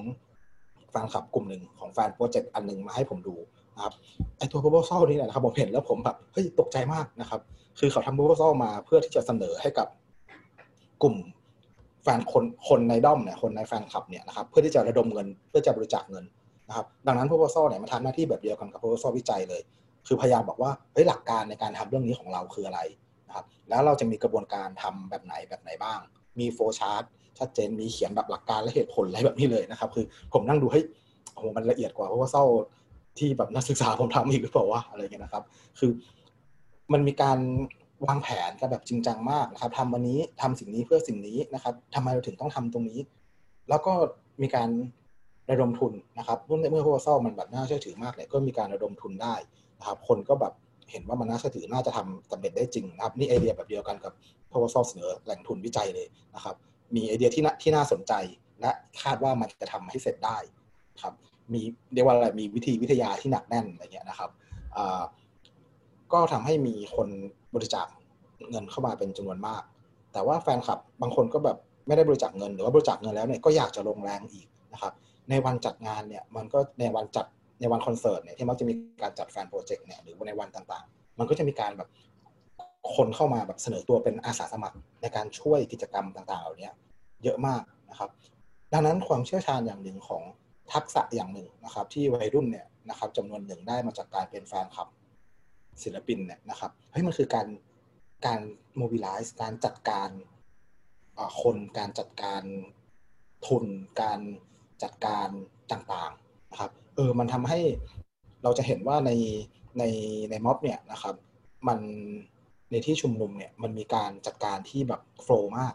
แฟนคลับกลุ่มหนึ่งของแฟนโปรเจกต์อันหนึ่งมาให้ผมดูนะครับไอตัว proposal นี่แหละนะครับผมเห็นแล้วผมแบบเฮ้ยตกใจมากนะครับ คือเขาทำ proposal มาเพื่อที่จะเสนอให้กับ กลุ่มแฟนคนคนในด้อมเนี่ยคนในแฟนคลับเนี่ยนะครับเพื่อที่จะระดมเงินเพื่อจะบริจาคเงินนะครับดังนั้น proposal เนี่ยมันทำหน้าที่แบบเดียวกันกับ proposal วิจัยเลย คือพยายามบอกว่าเฮ้ยหลักการในการทำเรื่องนี้ของเราคืออะไรนะครับแล้วเราจะมีกระบวนการทำแบบไหนแบบไหนบ้าง มีโฟชาร์ตชัดเจนมีเขียนแบบหลักการและเหตุผลอะไรแบบนี้เลยนะครับคือผมนั่งดูให้โอ้โหมันละเอียดกว่าพราะว่าเศร้าที่แบบนักศึกษาผมทำอีกหรือเปล่าวะอะไรเงี้ยนะครับ คือมันมีการ วางแผนกันแบบจริงจังมากนะครับทำวันนี้ทำสิ่งนี้เพื่อสิ่งนี้นะครับทำไมเราถึงต้องทำตรงนี้ แล้วก็มีการระดมทุนนะครับเมื่อเมื่อพวกเศร้ามันแบบน่าเชื่อถือมากเลยก็มีการระดมทุนได้นะครับ คนก็แบบเห็นว่ามันน่าเชื่อถือน่าจะทำสำเร็จได้จริงนะครับ นี่ไอเดียแบบเดียวกันกับพวกเศร้าเสนอแหล่งทุนวิจัยเลยนะครับ มีไอเดียที่น่าที่น่าสนใจ และคาดว่ามันจะทำให้เสร็จได้ครับ มีเรียกว่าอะไรมีวิธีวิทยาที่หนักแน่นอะไรเงี้ยนะครับก็ทำให้มีคน บริจาคเงินเข้ามาเป็นจำนวนมาก แต่ว่าแฟนคลับบางคนก็แบบไม่ได้บริจาคเงิน หรือว่าบริจาคเงินแล้วเนี่ยก็อยากจะลงแรงอีกนะครับ ในวันจัดงานเนี่ยมันก็ในวันจัดในวันคอนเสิร์ตเนี่ยที่มักจะมีการจัดแฟนโปรเจกต์เนี่ยหรือในวันต่างๆ มันก็จะมีการแบบคนเข้ามาแบบเสนอตัวเป็นอาสาสมัครในการช่วยกิจกรรมต่างๆเหล่านี้เยอะมากนะครับ ดังนั้นความเชี่ยวชาญอย่างหนึ่งของทักษะอย่างหนึ่งนะครับ ที่วัยรุ่นเนี่ยนะครับจำนวนหนึ่งได้มาจากการเป็นแฟนคลับ ศิลปินเนี่ยนะครับเฮ้ยมันคือการการโมบิลไลซ์การจัดการคนการจัดการทุนการจัดการต่างๆนะครับเออมันทำให้เราจะเห็นว่าในในในม็อบเนี่ยนะครับมันในที่ชุมนุมเนี่ยมันมีการจัดการที่แบบโฟล์มาก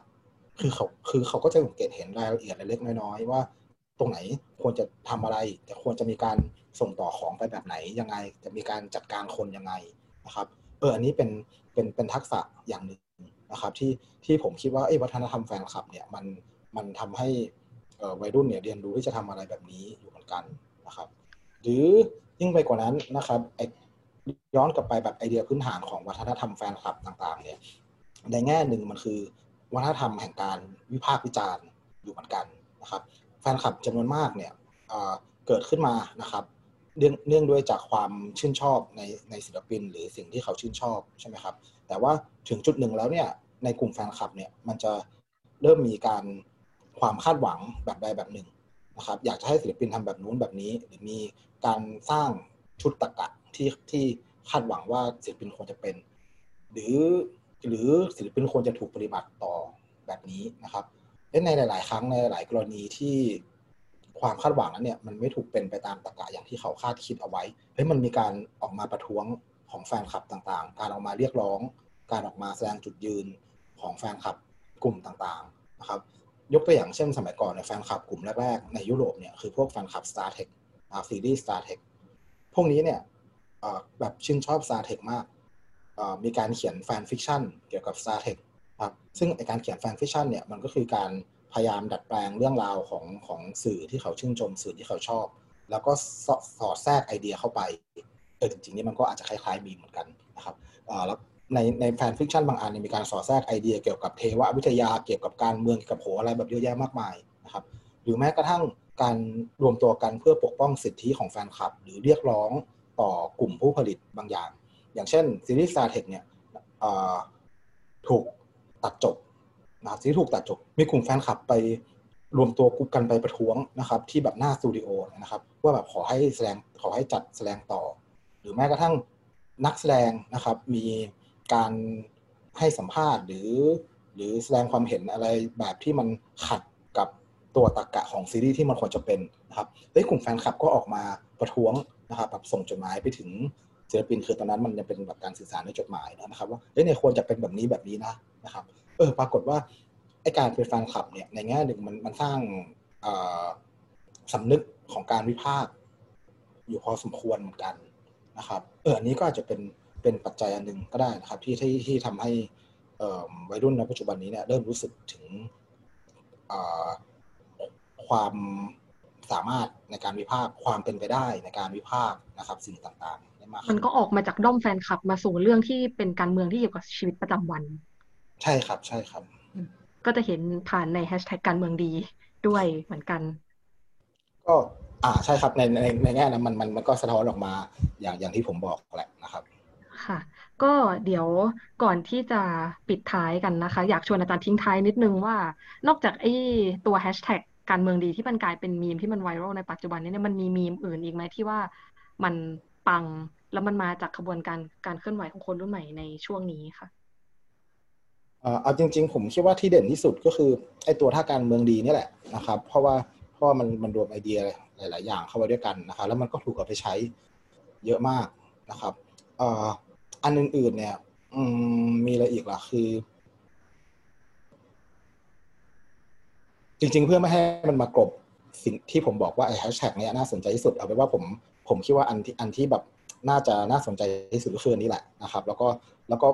คือเขาคือเขาก็จะสังเกตเห็นรายละเอียดเล็กน้อยๆว่า ตรงไหนควรจะทำอะไร จะควรจะมีการส่งต่อของไปแบบไหนยังไง จะมีการจัดการคนยังไงนะครับเอออันนี้เป็นเป็นเป็นทักษะอย่างหนึ่งนะครับที่ที่ผมคิดว่าไอ้วัฒนธรรมแฟนคลับเนี่ยมันมันทำให้วัยรุ่นเนี่ยเรียนรู้ที่จะทำอะไรแบบนี้อยู่เหมือนกันนะครับ หรือยิ่งไปกว่านั้นนะครับย้อนกลับไปแบบไอเดียพื้นฐานของวัฒนธรรมแฟนคลับต่าง ๆ เนี่ยในแง่หนึ่งมันคือวัฒนธรรมแห่งการวิพากษ์วิจารณ์อยู่เหมือนกันนะครับ แฟนคลับจำนวนมากเนี่ยเกิดขึ้นมานะครับเนื่องเนื่องด้วยจากความชื่นชอบในในศิลปิน หรือสิ่งที่เขาชื่นชอบใช่ไหมครับ แต่ว่าถึงจุดหนึ่งแล้วเนี่ยในกลุ่มแฟนคลับเนี่ยมันจะเริ่มมีการความคาดหวังแบบใดแบบหนึ่งนะครับ อยากจะให้ศิลปินทำแบบนู้นแบบนี้ หรือมีการสร้างชุดตะกะที่ที่คาดหวังว่าศิลปินควรจะเป็น หรือหรือศิลปินควรจะถูกปฏิบัติต่อแบบนี้นะครับ ในหลาย ๆ ครั้งในหลายกรณีที่ความคาดหวังนั้นเนี่ยมันไม่ถูกเป็นไปตามตรรกะอย่างที่เขาคาดคิดเอาไว้เฮ้ยมันมีการออกมาประท้วงของแฟนคลับต่างๆ การออกมาเรียกร้อง การออกมาแสดงจุดยืนของแฟนคลับกลุ่มต่างๆนะครับยกตัวอย่างเช่นสมัยก่อนในแฟนคลับกลุ่มแรกๆในยุโรปเนี่ยคือพวกแฟนคลับ Star Trek ซีรีส์ Star Trek พวกนี้เนี่ยแบบชื่นชอบ Star Trek มากมีการเขียน fan fiction เกี่ยวกับ Star Trek ครับซึ่งการเขียน fan fiction เนี่ยมันก็คือการพยายามดัดแปลงเรื่องราวของของสื่อที่เขาชื่นชมสื่อที่เขาชอบ แล้วก็สอดแทรกไอเดียเข้าไปเออจริงๆนี่มันก็อาจจะคล้ายๆมีเหมือนกันนะครับแล้วในใน fan fiction บางอันมีการสอดแทรกไอเดียเกี่ยวกับเทววิทยาเกี่ยวกับการเมืองเกี่ยวกับโหอะไรแบบเยอะแยะมากมายนะครับหรือแม้กระทั่งการรวมตัวกันเพื่อปกป้องสิทธิของแฟนคลับ หรือเรียกร้องต่อกลุ่มผู้ผลิตบางอย่าง อย่างเช่นซีรีส์ Star Trek เนี่ยถูก ตัดจบนะครับที่ถูกตัดจบ มีกลุ่มแฟนคลับไปรวมตัวกุกันไปประท้วงนะครับ ที่แบบหน้าสตูดิโอนะครับ ว่าแบบขอให้แสดงขอให้จัดแสดงต่อ หรือแม้กระทั่งนักแสดงนะครับ มีการให้สัมภาษณ์หรือ หรือแสดงความเห็นอะไรแบบที่มันขัดกับตัวตรกกะของซีรีส์ที่มันควรจะเป็นนะครับเฮ้ยกลุ่มแฟนคลับก็ออกมาประท้วงนะครับแบบส่งจดหมายไปถึง ศิลปินคือตอนนั้นมันจะเป็นแบบการสื่อสารในจดหมายนะครับ ว่าเฮ้ยเนี่ยควรจะเป็นแบบนี้แบบนี้นะนะครับเออปรากฏว่าไอการเป็นแฟนคลับเนี่ยในแง่หนึ่งมันมันสร้างสำนึกของการวิพากษ์อยู่พอสมควรเหมือนกันนะครับ เอออันนี้ก็อาจจะเป็นเป็นปัจจัยอันหนึ่งก็ได้นะครับ ที่ที่ที่ทำให้วัยรุ่นในปัจจุบันนี้เนี่ยเริ่มรู้สึกถึงความสามารถในการวิพากษ์ความเป็นไปได้ในการวิพากษ์นะครับสิ่งต่างๆ ได้มากมันก็ออกมาจากด้อมแฟนคลับ มาสู่เรื่องที่เป็นการเมืองที่เกี่ยวกับชีวิตประจำวัน ใช่ครับ ใช่ครับ ก็จะเห็นผ่านในแฮชแท็กการเมืองดีด้วยเหมือนกัน ก็อ่าใช่ครับในในในแง่นั้นมันมันมันก็สะท้อนออกมาอย่างอย่างที่ผมบอกแหละนะครับค่ะ ก็เดี๋ยวก่อนที่จะปิดท้ายกันนะคะ อยากชวนอาจารย์ทิ้งท้ายนิดนึงว่า นอกจากไอ้ตัวแฮชแท็กการเมืองดีที่มันกลายเป็นมีมที่มันไวรัลในปัจจุบันนี้เนี่ยมันมีมีมอื่นอีกไหมที่ว่ามัน ปัง แล้วมันมาจากขบวนการการเคลื่อนไหวของคนรุ่นใหม่ในช่วงนี้ค่ะเอาจริง ๆ ผมคิดว่าที่เด่นที่สุดก็คือไอ้ตัวท่าการเมืองดีนี่แหละนะครับ เพราะว่าเพราะว่ามันมันรวมไอเดียหลาย ๆ อย่างเข้าไปด้วยกันนะครับแล้วมันก็ถูกเอาไปใช้เยอะมากนะครับอันอื่น ๆ เนี่ยมีอะไรอีกล่ะคือ จริง ๆ เพื่อไม่ให้มันมากรบสิ่งที่ผมบอกว่าไอ้แฮชแท็กเนี้ยน่าสนใจที่สุดเอาไปว่าผม ผมคิดว่าอันที่อันที่แบบน่าจะน่าสนใจที่สุดก็คือนี้แหละนะครับ แล้วก็แล้วก็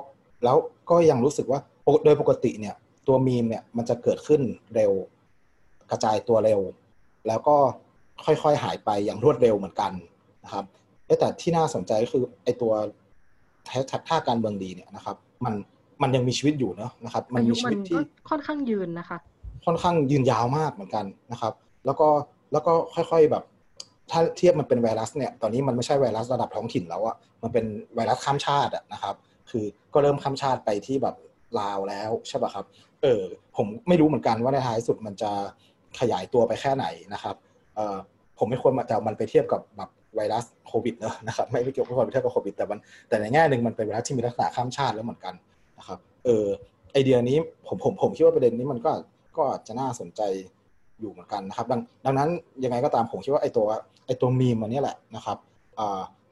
แล้วก็ยังรู้สึกว่าโดยปกติเนี่ย ตัวมีมเนี่ยมันจะเกิดขึ้นเร็ว กระจายตัวเร็ว แล้วก็ค่อยๆหายไปอย่างรวดเร็วเหมือนกันนะครับแต่ที่น่าสนใจก็คือไอตัวแฮชแท็กท่าการเมืองดีเนี่ยนะครับ มันมันยังมีชีวิตอยู่เนาะนะครับ มันมีชีวิตที่ค่อนข้างยืนนะคะ ค่อนข้างยืนยาวมากเหมือนกันนะครับ แล้วก็แล้วก็ค่อยๆแบบ ถ้าเทียบมันเป็นไวรัสเนี่ยตอนนี้มันไม่ใช่ไวรัสระดับท้องถิ่นแล้วอะมันเป็นไวรัสข้ามชาติอะนะครับ คือก็เริ่มข้ามชาติไปที่แบบลาวแล้วใช่ป่ะครับ เออผมไม่รู้เหมือนกันว่าในท้ายสุดมันจะขยายตัวไปแค่ไหนนะครับเออผมไม่ควรมาจะมันไปเทียบกับแบบไวรัสโควิดเนอะนะครับไม่ไม่เกี่ยวกับไปเทียบกับโควิดแต่มันแต่ในแง่หนึ่งมันเป็นไวรัสที่มีลักษณะข้ามชาติแล้วเหมือนกันนะครับ เออไอเดียนี้ผมผมผมคิดว่าประเด็นนี้มันก็ก็จะน่าสนใจอยู่เหมือนกันนะครับ ดังดังนั้นยังไงก็ตามผมคิดว่าไอตัว อตัวมีมมันนี่แหละนะครับ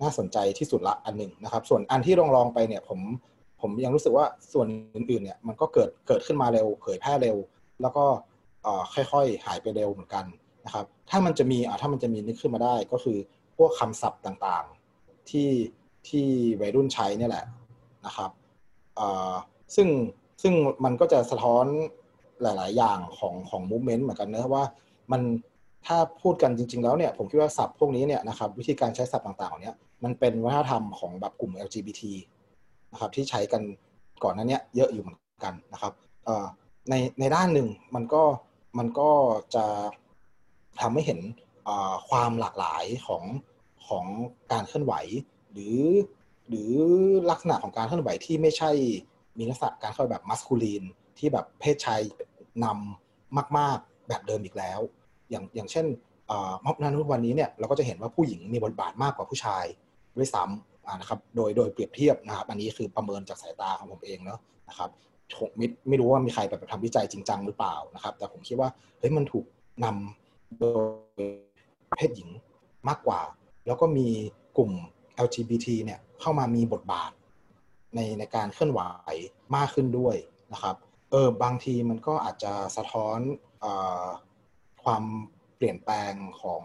น่าสนใจที่สุดละอันหนึ่งนะครับ ส่วนอันที่ลองลองไปเนี่ยผมผมยังรู้สึกว่าส่วนอื่นๆเนี่ยมันก็เกิดเกิดขึ้นมาเร็ว เผยแพร่เร็ว แล้วก็ค่อยๆหายไปเร็วเหมือนกันนะครับ ถ้ามันจะมีถ้ามันจะมีนึกขึ้นมาได้ก็คือพวกคำศัพท์ต่างๆที่ที่วัยรุ่นใช้นี่แหละนะครับซึ่งซึ่งมันก็จะสะท้อนหลาย ๆ อย่างของของมูฟเมนต์เหมือนกันนะว่ามัน ถ้าพูดกันจริง ๆ แล้วเนี่ยผมคิดว่าศัพท์พวกนี้เนี่ยนะครับวิธีการใช้ศัพท์ต่างๆเนี้ยมันเป็นวัฒนธรรมของแบบกลุ่ม LGBT นะครับที่ใช้กันก่อนนั้นเนี้ยเยอะอยู่เหมือนกันนะครับในในด้านหนึ่งมันก็มันก็จะทำให้เห็นความหลากหลายของของการเคลื่อนไหว หรือหรือลักษณะของการเคลื่อนไหวที่ไม่ใช่มีลักษณะการเคลื่อนแบบมัสคูลีนที่แบบเพศชายนำมาก ๆแบบเดิมอีกแล้ว อย่างอย่างเช่นม็อบนั้นวันนี้เนี่ยเราก็จะเห็นว่าผู้หญิงมีบทบาทมากกว่าผู้ชายด้วยซ้ำนะครับโดยโดยเปรียบเทียบนะครับอันนี้คือประเมินจากสายตาของผมเองเนาะนะครับมิไม่รู้ว่ามีใครแบบทำวิจัยจริงจังหรือเปล่านะครับ แต่ผมคิดว่าเฮ้ยมันถูกนำโดยเพศหญิงมากกว่า แล้วก็มีกลุ่ม LGBT เนี่ยเข้ามามีบทบาทในในการเคลื่อนไหวมากขึ้นด้วยนะครับเออบางทีมันก็อาจจะสะท้อนอ ความเปลี่ยนแปลงของ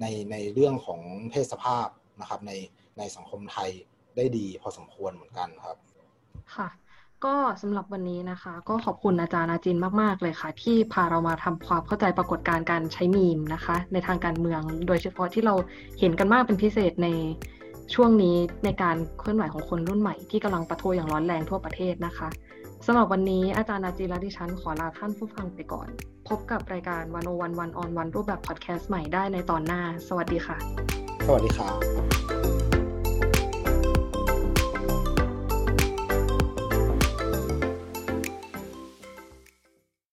ในในเรื่องของเพศสภาพนะครับในในสังคมไทยได้ดีพอสมควรเหมือนกันครับ ค่ะ ก็สำหรับวันนี้นะคะ ก็ขอบคุณอาจารย์อาจินมาก ๆ เลยค่ะ ที่พาเรามาทำความเข้าใจปรากฏการณ์การใช้มีมนะคะ ในทางการเมือง โดยเฉพาะที่เราเห็นกันมากเป็นพิเศษในช่วงนี้ในการเคลื่อนไหวของคนรุ่นใหม่ที่กำลังประท้วงอย่างร้อนแรงทั่วประเทศนะคะ สำหรับวันนี้อาจารย์อาจีและดิฉันขอลาท่านผู้ฟังไปก่อน พบกับรายการวันโอวันวันออนวันรูปแบบพอดแคสต์ใหม่ได้ในตอนหน้า สวัสดีค่ะ สวัสดีครับ